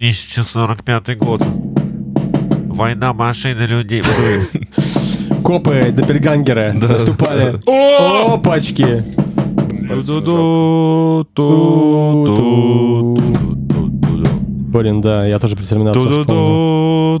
1045 год. Война машин и людей. Копы, допельгангеры наступали. Опачки! Блин, да, я тоже про терминацию вспомнил.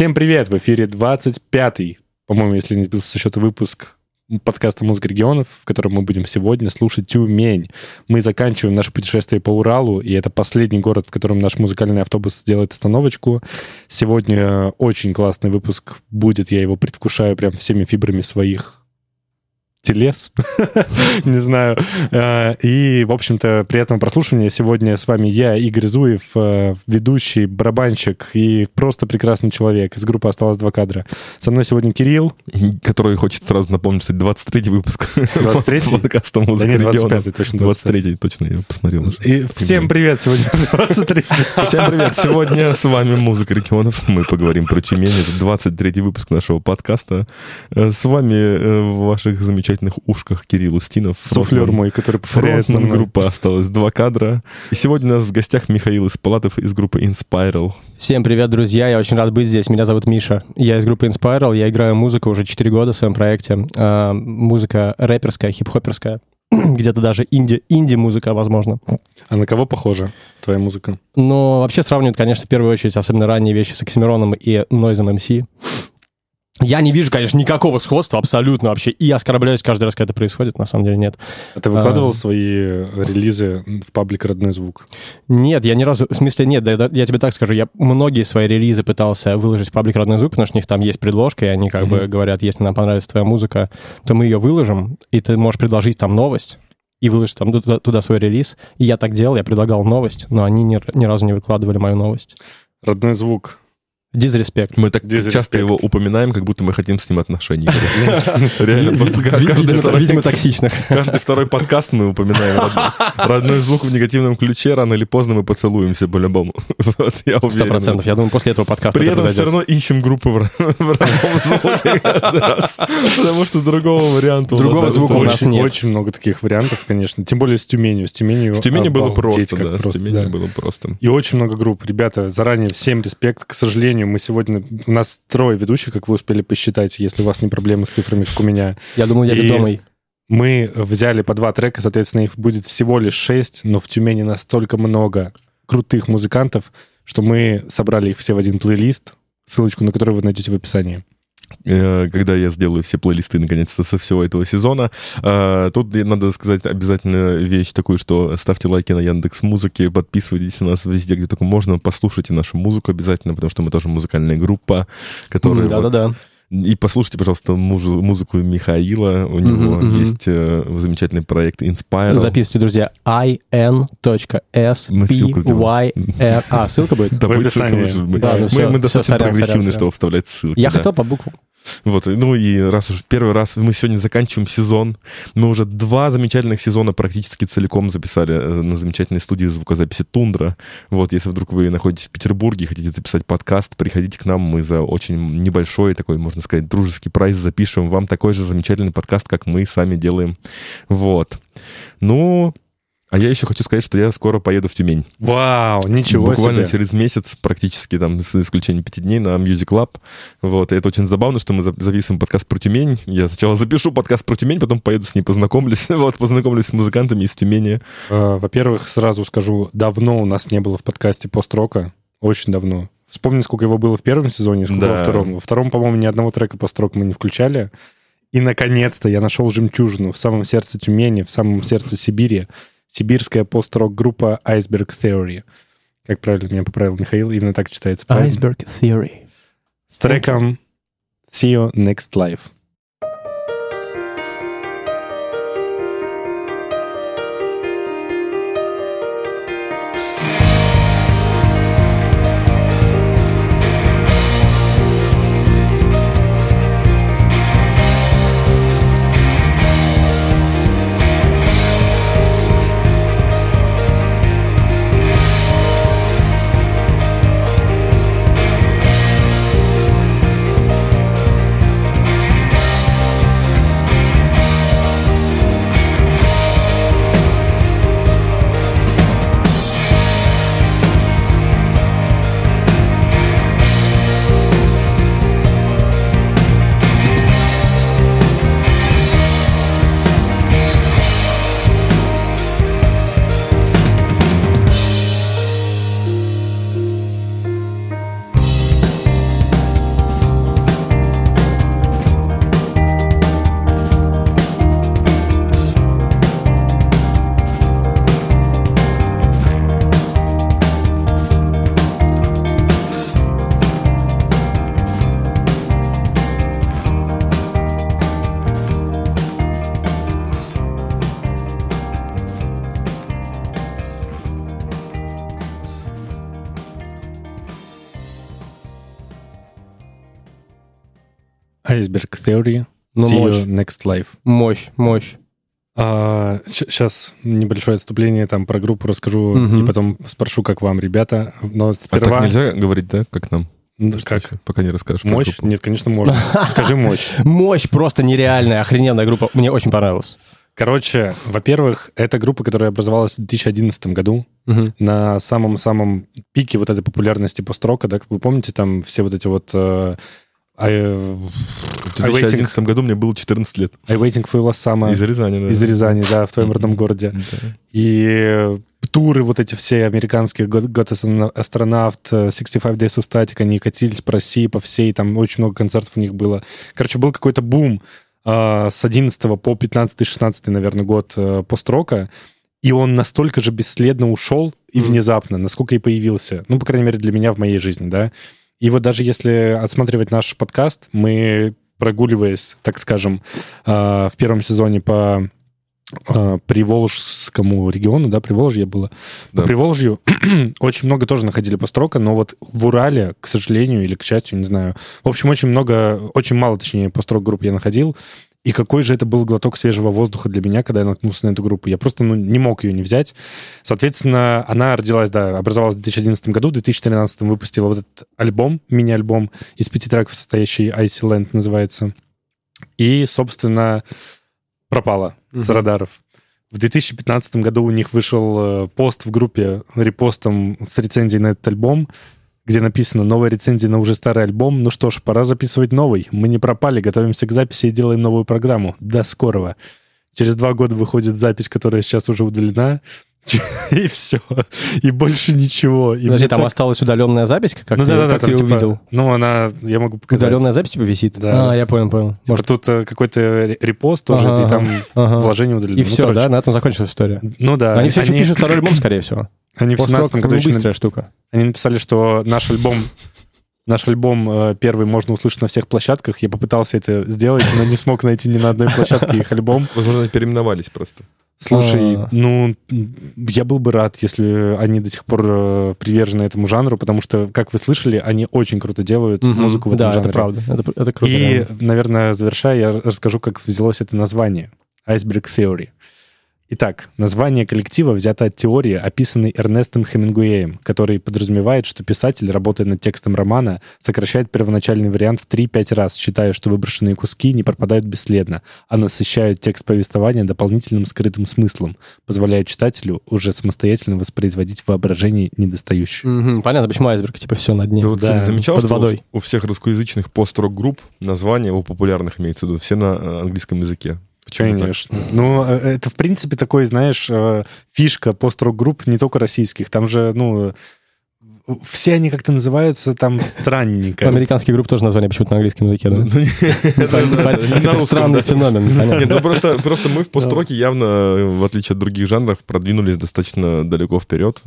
Всем привет! В эфире 25-й, по-моему, если не сбился со счета выпуск подкаста «Музыка регионов», в котором мы будем сегодня слушать Тюмень. Мы заканчиваем наше путешествие по Уралу, и это последний город, в котором наш музыкальный автобус сделает остановочку. Сегодня очень классный выпуск будет, я его предвкушаю прям всеми фибрами своих телес, не знаю. Э, И, в общем-то, приятного прослушивания. Сегодня с вами я, Игорь Зуев, э, ведущий, барабанщик и просто прекрасный человек. Из группы «Осталось два кадра». Со мной сегодня Кирилл. Который хочет сразу напомнить, что это 23-й выпуск 23-й? подкаста «Музыка Да нет, регионов». 25-й, точно 23-й, точно, я посмотрел уже. И всем привет сегодня 23 Всем привет! Сегодня с вами «Музыка регионов». Мы поговорим про Тюмень. Это 23-й выпуск нашего подкаста. Э, С вами ваших замечательных ушках Кирилл Устинов. Суфлер мой, который повторяет за мной. группы «Осталось два кадра». И сегодня у нас в гостях Михаил Испалатов из группы Inspiral. Всем привет, друзья, я очень рад быть здесь. Меня зовут Миша. Я из группы Inspiral, я играю музыку уже 4 года в своем проекте. А, Музыка рэперская, хип-хоперская, где-то даже инди, инди-музыка, возможно. А на кого похожа твоя музыка? Но вообще сравнивают, конечно, в первую очередь, особенно ранние вещи с Оксимироном и Noise MC. Я не вижу, конечно, никакого сходства абсолютно вообще. И оскорбляюсь каждый раз, когда это происходит. На самом деле нет. А ты выкладывал А. свои релизы в паблик «Родной звук»? Нет, я ни разу... В смысле, нет, да, я тебе так скажу. Я многие свои релизы пытался выложить в паблик «Родной звук», потому что у них там есть предложка, и они как бы говорят, если нам понравится твоя музыка, то мы ее выложим, и ты можешь предложить там новость, и выложить там туда, туда свой релиз. И я так делал, я предлагал новость, но они ни, ни разу не выкладывали мою новость. «Родной звук». Дизреспект. Мы так Дизреспект. часто его упоминаем, как будто мы хотим с ним отношения. Реально, Видимо, токсичных. Каждый второй подкаст мы упоминаем род- родной звук в негативном ключе. Рано или поздно мы поцелуемся по-любому. Сто процентов. Я думаю, после этого подкаста При это этом все равно ищем группу в ро- в родном звуке. Потому что другого варианта у нас Другого звука у нас нет. очень много таких вариантов, конечно. Тем более с Тюменью. С Тюменью, В Тюмени было просто, Тюмени да. было просто. И очень много групп. Ребята, заранее всем респект. К сожалению, мы сегодня... У нас трое ведущих, как вы успели посчитать, если у вас не проблемы с цифрами, как у меня. Я думал, я И- ведомый. Мы взяли по два трека, соответственно, их будет всего лишь шесть, но в Тюмени настолько много крутых музыкантов, что мы собрали их все в один плейлист, ссылочку на который вы найдете в описании. Э, когда я сделаю все плейлисты наконец-то со всего этого сезона. Э, Тут надо сказать обязательно вещь такую, что ставьте лайки на Яндекс Музыке, подписывайтесь на нас везде, где только можно, послушайте нашу музыку обязательно, потому что мы тоже музыкальная группа, которая вот- Да-да-да. И послушайте, пожалуйста, музы- музыку Михаила. У него Мгм, мгм. есть э, замечательный проект Inspire. Записывайте, друзья. In.spyr. А, ссылка будет? Да, В будет ссылка, описании. ну мы, достаточно прогрессивны, чтобы вставлять ссылки. Я хотел по буквам. Вот, ну и раз уж первый раз мы сегодня заканчиваем сезон, мы уже два замечательных сезона практически целиком записали э, на замечательной студии звукозаписи Тундра. Вот, если вдруг вы находитесь в Петербурге и хотите записать подкаст, приходите к нам, мы за очень небольшой такой, можно сказать, дружеский прайс запишем вам такой же замечательный подкаст, как мы сами делаем. Вот. Ну, а я еще хочу сказать, что я скоро поеду в Тюмень. Вау, ничего Буквально себе. через месяц, практически там, с исключением пяти дней на Music Lab. Вот, и это очень забавно, что мы за- записываем подкаст про Тюмень. Я сначала запишу подкаст про Тюмень, потом поеду с ней познакомлюсь. Вот, познакомлюсь с музыкантами из Тюмени. Э, Во-первых, сразу скажу, давно у нас не было в подкасте пост-рока. Очень давно. Вспомни, сколько его было в первом сезоне, сколько Да. во втором. Во втором, по-моему, ни одного трека пост-рок мы не включали. И, наконец-то, я нашел жемчужину в самом сердце Тюмени, в самом сердце Сибири. Сибирская пост-рок группа Iceberg Theory. Как правильно меня поправил Михаил, именно так читается. правильно? Iceberg Theory. С треком See You Next Life. Theory. Ну, See мощь. you next life. Мощь, мощь. сейчас небольшое отступление там про группу расскажу Мгм. и потом спрошу, как вам, ребята. Но А сперва... так нельзя говорить, да, как нам? Ну, Как? Пока не расскажешь. Мощь? Нет, конечно, можно. Скажи мощь. Мощь просто нереальная, охрененная группа. Мне очень понравилась. Короче, во-первых, это группа, которая образовалась в 2011 году Мгм. на самом-самом пике вот этой популярности построка, да, как вы помните, там все вот эти вот э, I, В 2011 году мне было 14 лет. I Waiting for Summer Из Рязани, да. из Рязани, да, в твоем родном городе. И туры вот эти все американские, God Astronaut, 65 Days of Static, они катились по России, по всей, там очень много концертов у них было. Короче, был какой-то бум а, с 11 по 15-16, наверное, год э, построка, и он настолько же бесследно ушел и внезапно, насколько и появился. Ну, по крайней мере, для меня в моей жизни, да. И вот даже если отсматривать наш подкаст, мы, прогуливаясь, так скажем, а, в первом сезоне по а, Приволжскому региону, да, Приволжье было. Да. По Приволжью очень много тоже находили построка, но вот в Урале, к сожалению или к счастью, не знаю. В общем, очень много, очень мало, точнее, построк групп я находил. И какой же это был глоток свежего воздуха для меня, когда я наткнулся на эту группу. Я просто ну, не мог ее не взять. Соответственно, она родилась, да, образовалась в 2011 году, в 2013 выпустила вот этот альбом, мини-альбом из пяти треков, состоящий Icy Land называется. И, собственно, пропала с Мгм. радаров. В 2015 году у них вышел э, пост в группе репостом с рецензией на этот альбом, где написано «Новая рецензия на уже старый альбом. Ну что ж, пора записывать новый. Мы не пропали, готовимся к записи и делаем новую программу. До скорого». Через два года выходит запись, которая сейчас уже удалена, и все. И больше ничего. И Подожди, там так- осталась удаленная запись? Как Ну ты, да-да-да, как там ты типа- увидел? Ну, она, я могу показать. Удаленная запись типа висит? Да. А, я понял, понял. Типа Может, тут э, какой-то ре- репост тоже, Ага, и там ага. вложение удалено. И Ну, все, короче. да? На этом закончилась история. Ну да. Они все еще пишут второй альбом, скорее всего. Они в Построка 17 как году еще быстрая штука. Они написали, что наш альбом Наш альбом э, первый можно услышать на всех площадках. Я попытался это сделать, но не смог найти ни на одной площадке их альбом. Возможно, они переименовались просто. Слушай, А. ну, я был бы рад, если они до сих пор э, привержены этому жанру, потому что, как вы слышали, они очень круто делают Мгм. музыку в этом Да, жанре. это правда. Это, это круто. И, реально. наверное, завершая, я расскажу, как взялось это название. Iceberg Theory. Итак, название коллектива взято от теории, описанной Эрнестом Хемингуэем, который подразумевает, что писатель, работая над текстом романа, сокращает первоначальный вариант в 3-5 раз, считая, что выброшенные куски не пропадают бесследно, а насыщают текст повествования дополнительным скрытым смыслом, позволяя читателю уже самостоятельно воспроизводить в воображении недостающее. Мгм, Понятно, почему айсберг, типа, все на дне. Ты вот, Да, кстати, замечал, под что у- водой. у всех русскоязычных пост-рок-групп названия у популярных имеется в виду, все на э, английском языке. Конечно. Ну, э, это, в принципе, такой, знаешь, э, фишка пост-рок-групп не только российских. Там же, ну, все они как-то называются там странненько. Американские группы тоже название почему-то на английском языке, да? Ну, это- странный феномен, ну просто, просто мы в построке явно, в отличие от других жанров, продвинулись достаточно далеко вперед.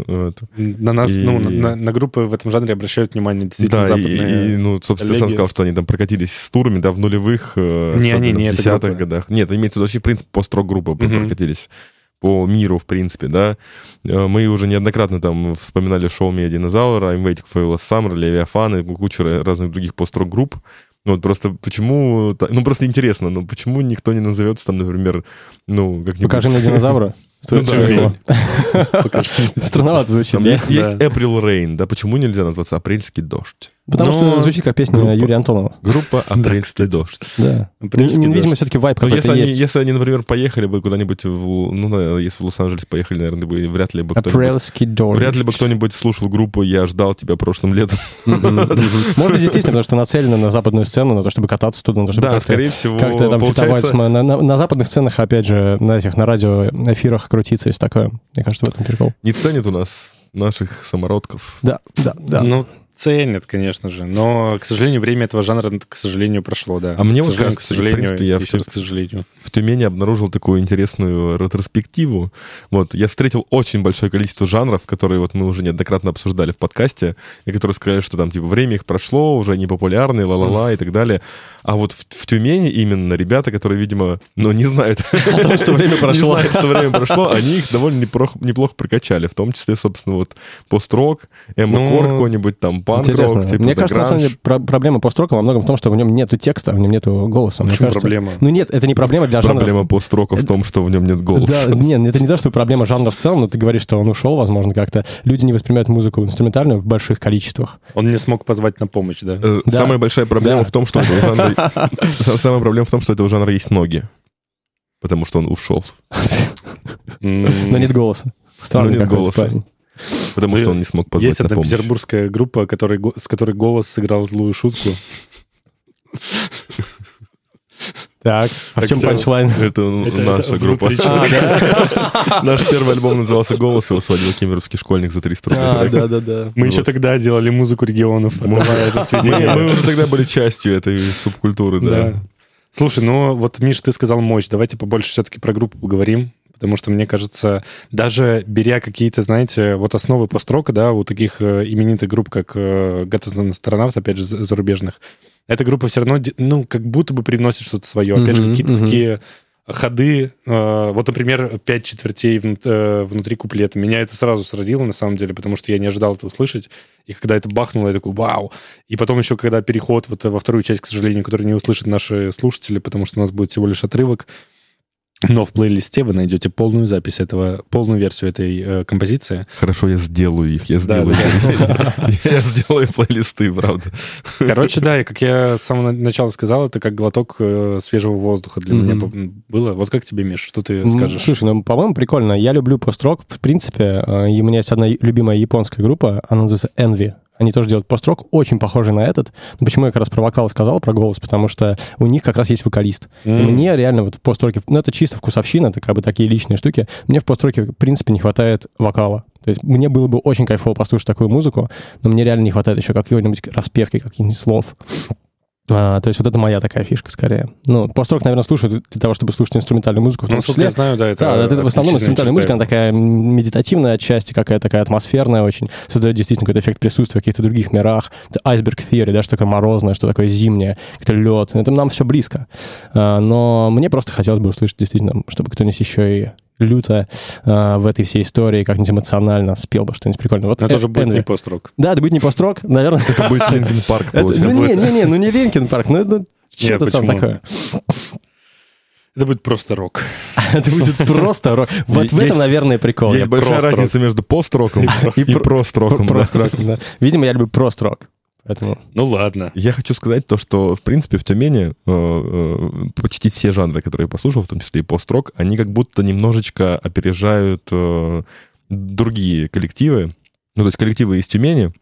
На нас, ну, на, группы в этом жанре обращают внимание действительно Да, и, западные. и, ну, собственно, ты сам сказал, что они там прокатились с турами, да, в нулевых, э, в десятых годах. Нет, имеется в виду вообще, в принципе, пост-рок-группа Мгм. прокатились по миру, в принципе, да. Э, Мы уже неоднократно там вспоминали шоу «Мия Динозавра», «I'm waiting for you last summer», «Левиафан» и кучу разных других пост-рок-групп. Ну, Вот просто почему... Ну, просто интересно, ну, почему никто не назовется там, например, ну, как-нибудь... Покажи мне динозавра. Ну да. Странновато звучит, есть April Rain, да, почему нельзя назваться «Апрельский дождь»? Потому Но что звучит как песня группа- Юрия Антонова. Группа «Апрельский дождь». Да. Апрельский Видимо, дождь. все-таки вайп Ну, если какой-то они, есть. если они, например, поехали бы куда-нибудь, в, ну, если в Лос-Анджелес поехали, наверное, бы вряд ли бы кто-нибудь... Апрельский дождь. Вряд ли бы кто-нибудь слушал группу «Я ждал тебя прошлым летом». Может быть, действительно, потому что нацелено на западную сцену, на то, чтобы кататься туда, на то, чтобы Да, как-то скорее всего, как-то там получается... на, на- на западных сценах, опять же, на этих, на радиоэфирах крутиться и все такое. Мне кажется, в этом прикол. Не ценят у нас наших самородков. Да, да, да. Ну, ценят, конечно же. Но, к сожалению, время этого жанра, к сожалению, прошло, да. А мне к вот кажется, к сожалению, в принципе, я еще в- раз, к сожалению. В Тюмени обнаружил такую интересную ретроспективу. Вот, я встретил очень большое количество жанров, которые вот мы уже неоднократно обсуждали в подкасте, и которые сказали, что там, типа, время их прошло, уже не популярны, ла-ла-ла и так далее. А вот в, в Тюмени именно ребята, которые, видимо, ну, не знают... Потому что время прошло. Не знают, что время прошло, они их довольно неплохо, неплохо прокачали, в том числе, собственно, вот пост-рок, эмо-кор Ну, какой-нибудь там, панк Интересно. типа Мне да, кажется, на самом гранж. деле, про- проблема пост-рока во многом в том, что в нем нету текста, в нем нету голоса. Мне кажется- проблема? Ну нет, это не проблема для жанра. Проблема пост-рока в том, что в нем нет Да, голоса. нет, это не то, что проблема жанра в целом, но ты говоришь, что он ушел, возможно, как-то. Люди не воспринимают музыку инструментальную в больших количествах. Он не смог позвать на помощь, да? Э, Да. Самая большая проблема Да. в том, что у этого жанра... Са- Самая проблема в том, что у этого жанра есть ноги. Потому что он ушел. Но нет голоса. Странный нет какой-то голоса. парень. Потому что он не смог позвать Есть на одна петербургская группа, который, с которой голос сыграл злую шутку. Так, а в чем панчлайн? Это Это- наша это группа. А, да? Наш первый альбом назывался «Голос», его сводил кемеровский школьник за 300 рублей. А, да, да, да. Мы Вот. еще тогда делали музыку регионов, отдавая это Мы, сведение. мы уже тогда были частью этой субкультуры, да. Да. Слушай, ну вот, Миш, ты сказал мощь. Давайте побольше все-таки про группу поговорим. Потому что, мне кажется, даже беря какие-то, знаете, вот основы построка, да, у таких э, именитых групп, как э, Гаттон Астронавт, опять же, за- зарубежных, эта группа все равно, ну, как будто бы привносит что-то свое. Опять же, какие-то такие ходы, э, вот, например, пять четвертей внут- э, внутри куплета. Меня это сразу сразило, на самом деле, потому что я не ожидал это услышать. И когда это бахнуло, я такой, вау! И потом еще, когда переход вот во вторую часть, к сожалению, который не услышат наши слушатели, потому что у нас будет всего лишь отрывок, но в плейлисте вы найдете полную запись этого, полную версию этой э, композиции. Хорошо, я сделаю их, я сделаю. Я сделаю плейлисты, правда. Короче, да, и как я с самого начала сказал, это как глоток э, свежего воздуха для меня было. Вот как тебе, Миш, что ты скажешь? Слушай, ну, по-моему, прикольно. Я люблю пост-рок. В принципе, э, и у меня есть одна любимая японская группа, она называется Envy. Они тоже делают пост-рок, очень похожий на этот. Но почему я как раз про вокал сказал, про голос? Потому что у них как раз есть вокалист. И М. мне реально вот в пост-роке, ну, это чисто вкусовщина, это как бы такие личные штуки. Мне в пост-роке, в принципе, не хватает вокала. То есть мне было бы очень кайфово послушать такую музыку, но мне реально не хватает еще какой-нибудь распевки, каких-нибудь слов. А, то есть вот это моя такая фишка скорее. Ну, пост-рок, наверное, слушают для того, чтобы слушать инструментальную музыку в Ну, том насколько числе. я знаю, да, это... Да, это в основном инструментальная музыка, она такая медитативная отчасти, какая-то такая атмосферная очень, создает действительно какой-то эффект присутствия в каких-то других мирах. Это айсберг theory, да, что такое морозное, что такое зимнее, какой-то лед. Это нам все близко. А, Но мне просто хотелось бы услышать действительно, чтобы кто-нибудь еще и люто а, в этой всей истории как-нибудь эмоционально спел бы что-нибудь прикольное. Вот это тоже будет Envy. не пост-рок. Да, это будет не пост-рок, наверное. Это будет Linkin Park. Ну не, не, не, ну не Linkin Park, ну это что-то там такое. Это будет просто рок. Это будет просто рок. Вот в этом, наверное, прикол. Есть большая разница между пост-роком и про- прост-роком. да. Прост-рок, да. Видимо, я люблю прост-рок. Поэтому... Ну ладно. Я хочу сказать то, что, в принципе, в Тюмени э, э, почти все жанры, которые я послушал, в том числе и пост-рок, они как будто немножечко опережают э, другие коллективы. Ну, то есть коллективы из Тюмени,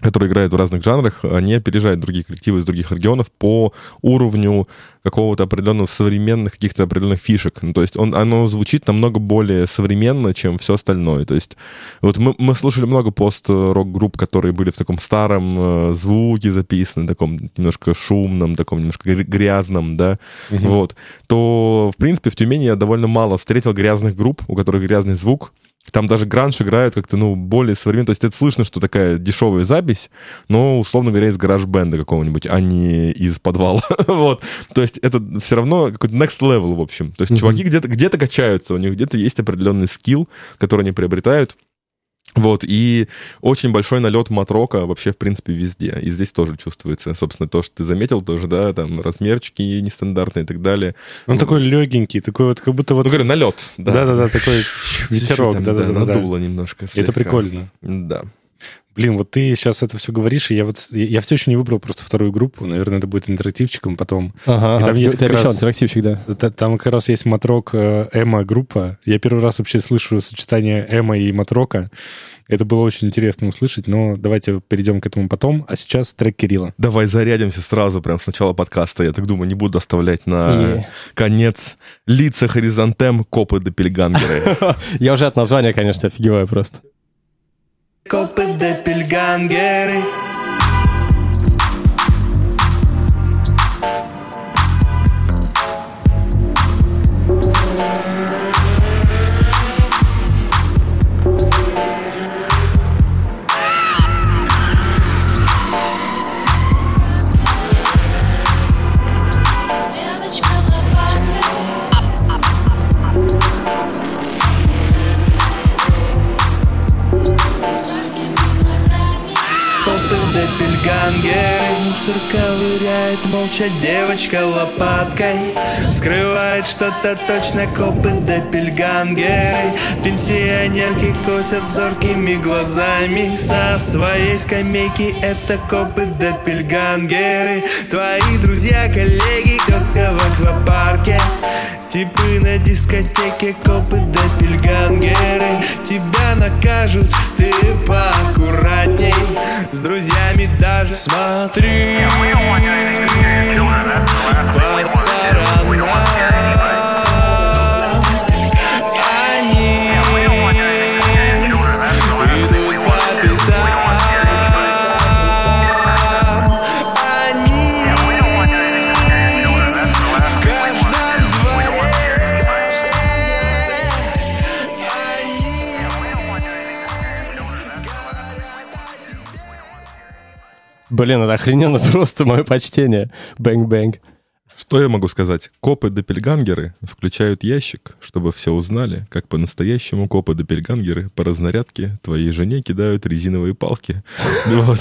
которые играют в разных жанрах, они опережают другие коллективы из других регионов по уровню какого-то определенного современных каких-то определенных фишек. Ну, то есть он, оно звучит намного более современно, чем все остальное. То есть вот мы, мы слушали много пост-рок-групп, которые были в таком старом э, звуке записаны, таком немножко шумном, таком немножко гря- грязном, да, Мгм. вот, то, в принципе, в Тюмени я довольно мало встретил грязных групп, у которых грязный звук. Там даже гранж играют как-то, ну, более современно. То есть это слышно, что такая дешевая запись, но, условно говоря, из гараж-бенда какого-нибудь, а не из подвала. вот. То есть это все равно какой-то next level, в общем. То есть Мгм. чуваки где-то где качаются, у них где-то есть определенный скилл, который они приобретают. Вот, и очень большой налет матрока вообще, в принципе, везде. И здесь тоже чувствуется, собственно, то, что ты заметил тоже, да, там размерчики нестандартные и так далее. Он такой легенький, такой вот, как будто вот... Ну, говорю, налет. Да, Да-да-да, такой ветерок, да-да-да. надуло немножко. Это слегка. прикольно. Да. Блин, вот ты сейчас это все говоришь, и я вот я, все еще не выбрал просто вторую группу. Наверное, это будет интерактивчиком потом. Ага, И там ага, есть ты как обещал раз- интерактивчик, да. Та- Там как раз есть матрок Эма группа. Я первый раз вообще слышу сочетание Эма и матрока. Это было очень интересно услышать, но давайте перейдем к этому потом. А сейчас трек Кирилла. Давай зарядимся сразу, прям с начала подкаста. Я так думаю, не буду оставлять на И- конец лица хоризонтем копы допельгангеры. Я уже от названия, конечно, офигеваю просто. Копы допельгангеры Девочка молча девочка лопаткой. Скрывает что-то точно копы допельгангеры Пенсионерки косят зоркими глазами. Со своей скамейки это копы допельгангеры Твои друзья, коллеги, тетка в аквапарке. Типы на дискотеке, копы допельгангеры Тебя накажут, ты поаккуратней. С друзьями даже смотри По сторонам Они Блин, это охрененно просто, мое почтение. Bang-bang. Что я могу сказать? Копы-допельгангеры включают ящик, чтобы все узнали, как по-настоящему копы-допельгангеры по разнарядке твоей жене кидают резиновые палки. Вот.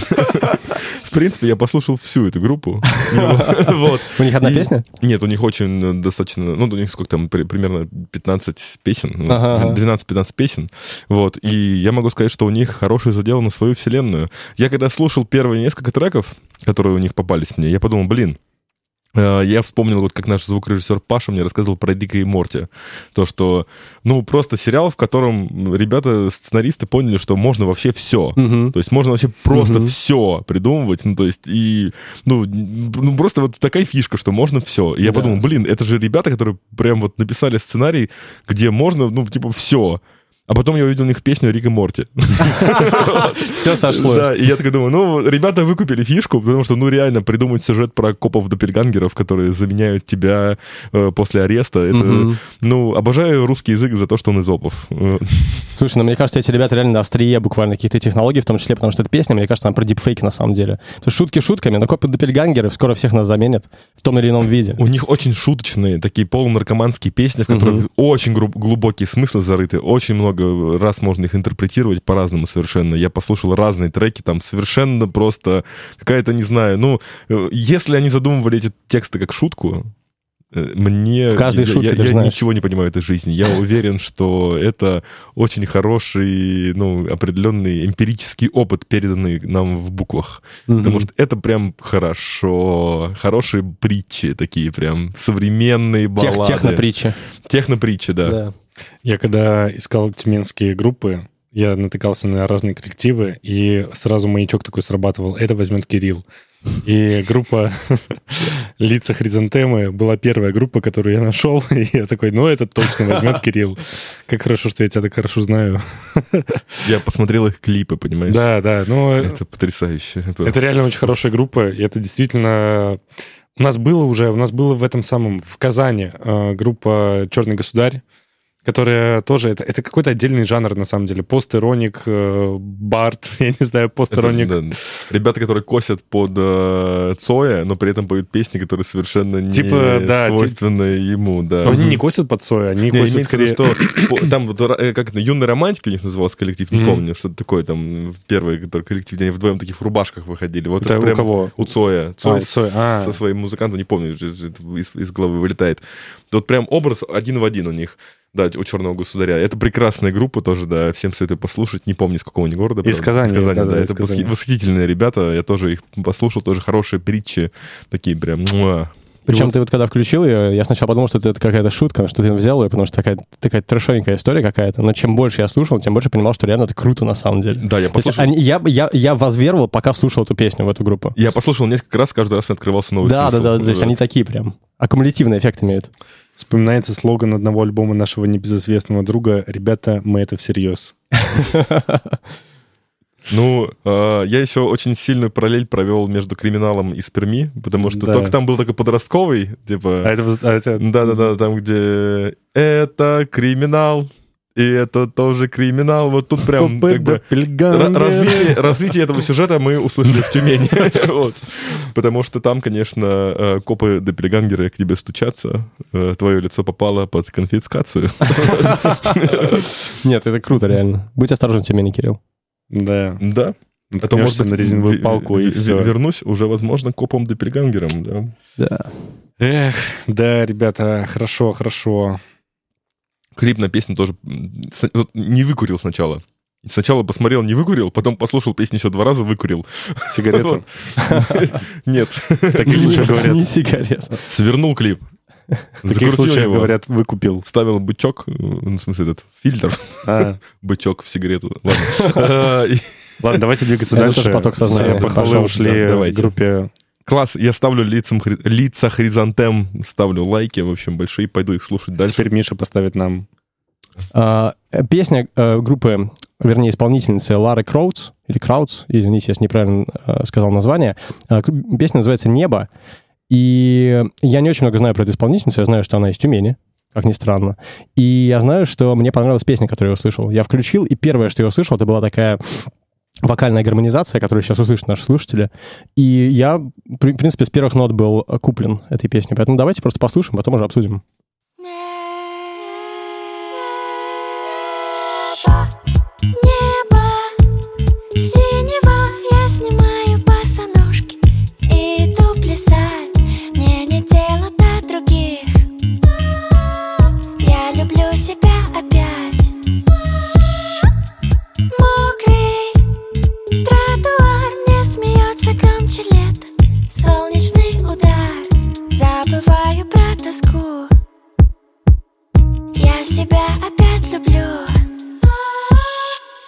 В принципе, я послушал всю эту группу. Вот. У них одна песня? Нет, у них очень э, достаточно, ну, у них сколько там, при- примерно 15 песен, ну, Ага, ага. 12-15 песен, вот, и я могу сказать, что у них хороший задел на свою вселенную. Я когда слушал первые несколько треков, которые у них попались мне, я подумал, блин, я вспомнил, вот как наш звукорежиссер Паша мне рассказывал про Дика и Морти. То, что, ну, просто сериал, в котором ребята, сценаристы поняли, что можно вообще все. Мгм. То есть можно вообще просто Мгм. все придумывать. Ну, то есть, и, ну, ну, просто вот такая фишка, что можно все. И я Да. подумал, блин, это же ребята, которые прям вот написали сценарий, где можно, ну, типа, все. А потом я увидел у них песню Рик и Морти. Все сошлось. Да, и я такой думаю, ну, ребята выкупили фишку, потому что, ну, реально, придумать сюжет про копов-доппельгангеров, которые заменяют тебя э, после ареста, это, ну, обожаю русский язык за то, что он из опов. Слушай, ну мне кажется, эти ребята реально на острие буквально каких-то технологий, в том числе, потому что эта песня, мне кажется, она про дипфейки на самом деле. То есть шутки шутками, но копы допельгангеры скоро всех нас заменят в том или ином виде. У них очень шуточные, такие полунаркоманские песни, в которых очень глубокие смыслы зарыты. Очень много раз можно их интерпретировать по-разному совершенно. Я послушал разные треки, там совершенно просто какая-то, не знаю, ну, э, если они задумывали эти тексты как шутку, э, мне... В каждой я, шутке, я- ты я знаешь. ничего не понимаю этой жизни. Я уверен, что это очень хороший, ну, определенный эмпирический опыт, переданный нам в буквах. Потому что это прям хорошо. Хорошие притчи такие прям. Современные Тех, баллады. технопритчи. Технопритчи, да. Да. Я когда искал тюменские группы, я натыкался на разные коллективы, и сразу маячок такой срабатывал. Это возьмет Кирилл. И группа «Лица Хризантемы» была первая группа, которую я нашел. И я такой, ну, это точно возьмет Кирилл. Как хорошо, что я тебя так хорошо знаю. Я посмотрел их клипы, понимаешь? Да, да. Ну, Это потрясающе. Это реально очень хорошая группа, и это действительно... У нас было уже, у нас было в этом самом, в Казани э, группа «Черный государь», которая тоже, это, это какой-то отдельный жанр, на самом деле. Постероник, э, бард, я не знаю, Это, постероник. да, Ребята, которые косят под э, Цоя, но при этом поют песни, которые совершенно не Типа, да, ти- свойственны ему, да. Но они не косят под Цоя, они Не, косят виду, скорее... что там вот э, как это, юные романтики у них назывался коллектив, не Мгм. помню, что-то такое там первый который коллектив, где они вдвоем таких в рубашках выходили. Вот Это это у прям кого? У Цоя. А, Цоя, с- а. со своим музыкантом, не помню, это из, из головы вылетает. Вот прям образ один в один у них. Да, у Черного Государя. Это прекрасная группа тоже, да, всем советую послушать. Не помню, из какого они города. Из правда. Казани, Из Казани, да-да, да. из Это Казани. восхи- восхитительные ребята. Я тоже их послушал, тоже хорошие притчи. Такие прям... муа. Причем ты вот когда включил ее, я сначала подумал, что это какая-то шутка, что ты взял ее, потому что такая, такая трешовенькая история какая-то. Но чем больше я слушал, тем больше понимал, что реально это круто на самом деле. Да, я То есть послушал. они- я, я, я возверовал, пока слушал эту песню в эту группу. Я послушал несколько раз, каждый раз мне открывался новый Да, да, смысл. да, то есть они такие прям. Аккумулятивный эффект имеют. Вспоминается слоган одного альбома нашего небезызвестного друга «Ребята, мы это всерьез». Ну, э, я еще очень сильную параллель провел между криминалом и сперми, потому что Да. только там был такой подростковый, типа... А это... а это- Да-да-да, там, где это криминал, и это тоже криминал. Вот тут прям как бы... Развитие, развитие этого сюжета мы услышали в Тюмени. Вот. Потому что там, конечно, э, копы доппельгангеры к тебе стучатся, э, твое лицо попало под конфискацию. Нет, это круто, реально. Будь осторожен, Тюмени, Кирилл. Да. Да, наткнешься на резиновую палку и все. Вернусь уже, возможно, копом допельгангером, да. Да. Эх, да, ребята, хорошо, хорошо. Клип на песню тоже не выкурил сначала. Сначала посмотрел, не выкурил, потом послушал песню еще два раза, выкурил. Сигарету. Нет. В таких случаях говорят, Не сигарет. Свернул клип. в таких случаях говорят, выкупил. Ставил бычок, э, ну, в смысле этот фильтр, А, бычок в сигарету. Ладно. А, Ладно, давайте двигаться дальше. поток сознания. Похвалы ушли давайте. группе Класс, я ставлю лицам, хри- лица хризантем, ставлю лайки, в общем, большие, пойду их слушать дальше. Теперь Миша поставит нам А, э, Песня э, группы, вернее, исполнительницы Лары Кроудс, или Краудс, извините, если неправильно э, сказал название. А, к- Песня называется «Небо». И я не очень много знаю про эту исполнительницу, я знаю, что она из Тюмени, как ни странно. И я знаю, что мне понравилась песня, которую я услышал. Я включил, и первое, что я услышал, это была такая вокальная гармонизация, которую сейчас услышат наши слушатели. И я, в принципе, с первых нот был куплен этой песней. Поэтому давайте просто послушаем, потом уже обсудим. Смеется громче лета Солнечный удар, забываю про тоску. Я себя опять люблю.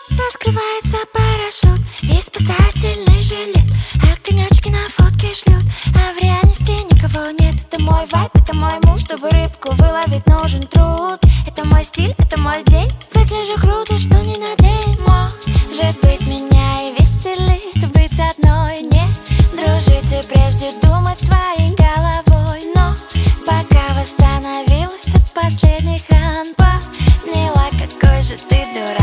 Раскрывается парашют и спасательный жилет. Огонечки на фотке шлют, а в реальности никого нет. Это мой вайп, это мой муж, чтобы рыбку выловить нужен труд. Это мой стиль, это мой день, выгляжу круто, что не на Может быть меня дружите прежде думать своей головой Но пока восстановилась от последних ран Поняла, какой же ты дурак,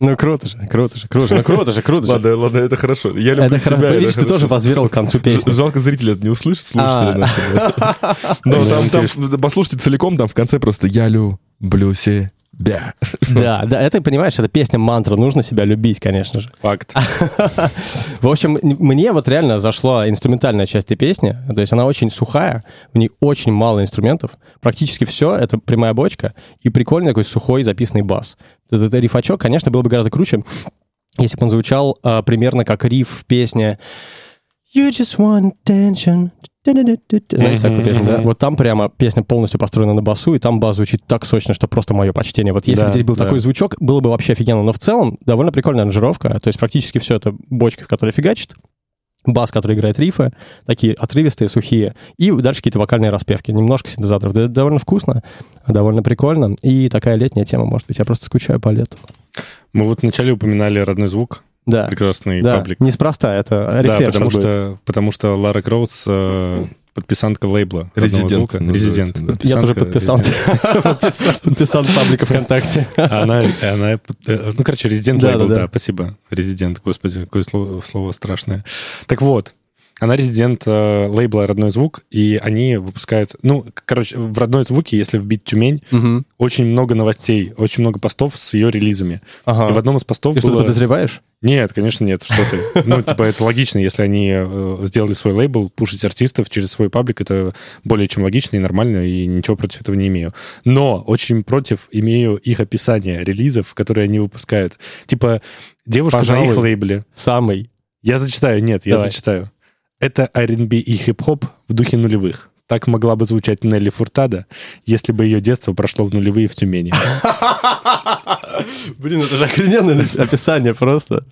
Ну, круто же, круто же, круто же, ну, круто же, круто же. Ладно, ладно, это хорошо. Я люблю Это себя. хорошо. это Видишь, ты хорошо. тоже возверил к концу песни. Жалко, зрители это не услышат, слушатели А. наши. Но там, там, послушайте целиком, там в конце просто «Я люблю себя». Да, да, это, понимаешь, это песня мантра, нужно себя любить, конечно же. факт. В общем, мне вот реально зашла инструментальная часть этой песни, то есть она очень сухая, в ней очень мало инструментов, практически все, это прямая бочка и прикольный такой сухой записанный бас. Этот рифачок, конечно, было бы гораздо круче, если бы он звучал а, примерно как риф в песне You just want attention. Знаете такую песню, да? Вот там прямо песня полностью построена на басу, и там бас звучит так сочно, что просто мое почтение. Вот если бы здесь был такой звучок, было бы вообще офигенно. Но в целом довольно прикольная аранжировка. То есть практически все это бочка, в которой фигачит, бас, который играет рифы, такие отрывистые, сухие, и дальше какие-то вокальные распевки, немножко синтезаторов. Это довольно вкусно, довольно прикольно, и такая летняя тема, может быть. Я просто скучаю по лету. Мы вот вначале упоминали родной звук, Да, прекрасный да, паблик. неспроста, это Да, реферш потому будет. что, потому что Лара Кроудс э, подписантка лейбла Резидент Резидент. да. Я тоже подписал. Подписал паблика ВКонтакте. Она, она, э, ну, короче, резидент Да, лейбл, да, да, да. спасибо. Резидент, господи, какое слово страшное. Так вот, она резидент э, лейбла «Родной звук», и они выпускают... Ну, короче, в «Родной звуке», если вбить Тюмень, Мгм. очень много новостей, очень много постов с ее релизами. Ага. И в одном из постов Ты что-то было... подозреваешь? Нет, конечно, нет, что ты. Ну, типа, это логично, если они э, сделали свой лейбл, пушить артистов через свой паблик, это более чем логично и нормально, и ничего против этого не имею. Но очень против имею их описание релизов, которые они выпускают. Типа, девушка Пожалуй. на их лейбле. Самый. Я зачитаю, нет, я Давай. зачитаю. Это R&B и хип-хоп в духе нулевых. Так могла бы звучать Нелли Фуртада, если бы ее детство прошло в нулевые в Тюмени. Блин, это же охрененное описание просто.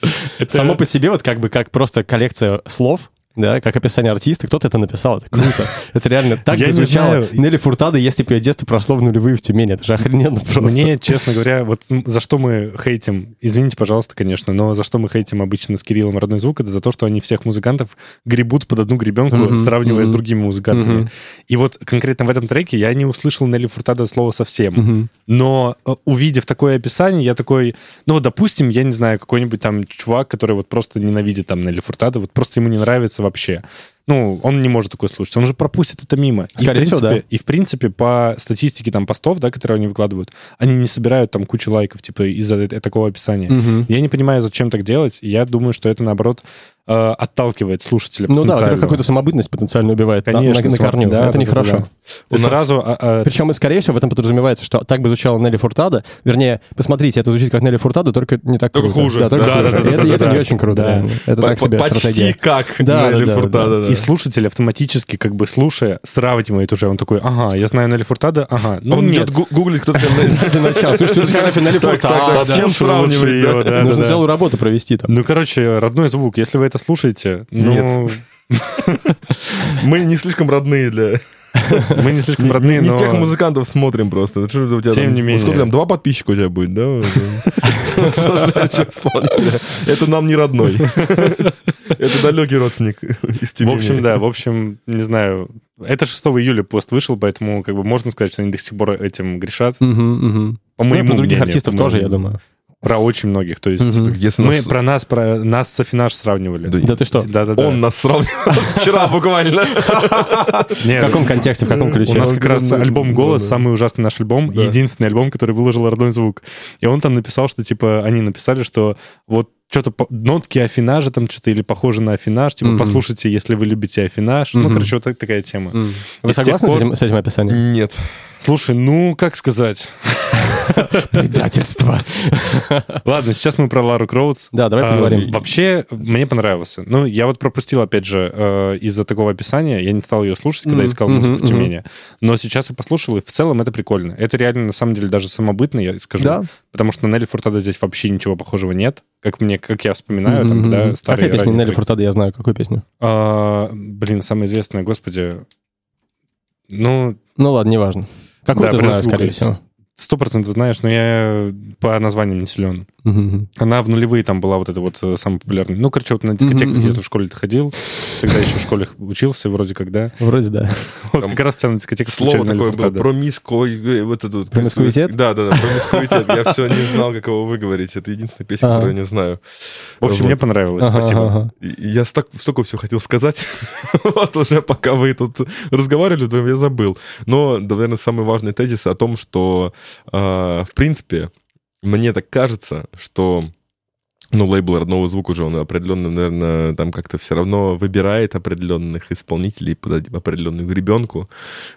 Само по себе вот как бы как просто коллекция слов, да, как описание артиста. Кто-то это написал, это круто. Это реально так Я звучало. Нелли Фуртадо, если бы ее детство прошло в нулевые в Тюмени. Это же охрененно просто. Мне, честно говоря, вот за что мы хейтим, извините, пожалуйста, конечно, но за что мы хейтим обычно с Кириллом родной звук, это за то, что они всех музыкантов гребут под одну гребенку, Мгм, сравнивая с мгм. другими музыкантами. Мгм. И вот конкретно в этом треке я не услышал Нелли Фуртадо слова совсем. Но э, увидев такое описание, я такой, ну, допустим, я не знаю, какой-нибудь там чувак, который вот просто ненавидит там Нелли Фуртадо, вот просто ему не нравится вообще. Ну, он не может такое слушать, он же пропустит это мимо. И, в Скорее всего, принципе, да. и в принципе, по статистике там постов, да, которые они выкладывают, они не собирают там кучу лайков, типа, из-за э- такого описания. Мгм. Я не понимаю, зачем так делать. Я думаю, что это, наоборот, э, отталкивает слушателя Ну да, во-первых, какую-то самобытность потенциально убивает на- Конечно, на, на сам- корню. да, это да, нехорошо. да, да. Ты сразу... а, а, Причем, и, скорее всего, в этом подразумевается, что так бы звучала Нелли Фуртадо. Вернее, посмотрите, это звучит как Нелли Фуртадо, только не так Только круто. хуже. Да, только Да, хуже. да, да, И это, да, это да. не очень круто. Да. Это так себе Почти стратегия. как Да, Нелли да, да, Фуртадо, да. И слушатель автоматически, как бы слушая, сравнивает уже. Он такой, ага, я знаю Нелли Фуртадо, ага. Ну, Он нет. идет гу- гуглит, кто такая Нелли. Для начала. Слушайте, Нелли Так, так, Фуртадо. так, с чем Лучше, лучше сравнивать, да? да, Нужно да, да. целую работу провести там. Ну, короче, родной звук, если вы это слушаете, ну, Нет. Мы не слишком родные для... мы не слишком родные, Не но... тех музыкантов смотрим просто. Тем там- не менее. Сколько там? Два подписчика у тебя будет, да? Это нам не родной. Это далекий родственник из В общем, да, в общем, не знаю. Это 6 июля пост вышел, поэтому как бы можно сказать, что они до сих пор этим грешат. По Ну, моему про других артистов тоже, я думаю. Про очень многих. То есть Мгм. Если мы нас- про нас, про нас с Афинаж сравнивали. Да Да ты что? Да-да-да. Он нас сравнивал вчера буквально. В каком контексте, в каком ключе? У нас как раз Да, да, альбом да, «Голос», да. самый ужасный наш альбом, Да. единственный альбом, который выложил родной звук. И он там написал, что, типа, они написали, что вот что-то по- нотки афинажа там что-то или похоже на афинаж, типа, Мгм. послушайте, если вы любите афинаж. Ну, Мгм. короче, вот так- такая тема. И Вы с согласны с пор- этим, с этим описанием? Нет. Слушай, ну, как сказать? Предательство. Ладно, сейчас мы про Лару Кроудс. Да, давай А, поговорим. Вообще, мне понравился. Ну, я вот пропустил, опять же, э, из-за такого описания. Я не стал ее слушать, когда искал музыку мгм. Тюмени. Но сейчас я послушал, и в целом это прикольно. Это реально, на самом деле, даже самобытно, я скажу. Да. Потому что на Нелли Фуртадо здесь вообще ничего похожего нет. Как мне, как я вспоминаю, там, да, старые Какая песня Нелли треки. Фуртадо, я знаю, какую песню? А, Блин, самая известная, господи. Ну, Ну ладно, неважно. Какую Да, ты знаешь, скорее всего. Сто процентов знаешь, но я по названиям не силен. Мгм. Она в нулевые там была вот эта вот э, самая популярная. Ну, короче, вот на дискотеках, мгм. если в школе ты ходил, тогда еще в школе учился, вроде как, да. Вроде да. Вот Там как раз у тебя на дискотеках Слово такое было, Фуртадо. промиско... Вот это вот. Промискуитет? Да, да, да, промискуитет. Я все не знал, как его выговорить. Это единственная песня, которую я не знаю. В общем, мне понравилось, спасибо. Я столько всего хотел сказать. вот уже пока вы тут разговаривали, я забыл. Но, наверное, самый важный тезис о том, что, в принципе, мне так кажется, что ну, лейбл родного звука уже, он определенно, наверное, там как-то все равно выбирает определенных исполнителей под определенную гребенку.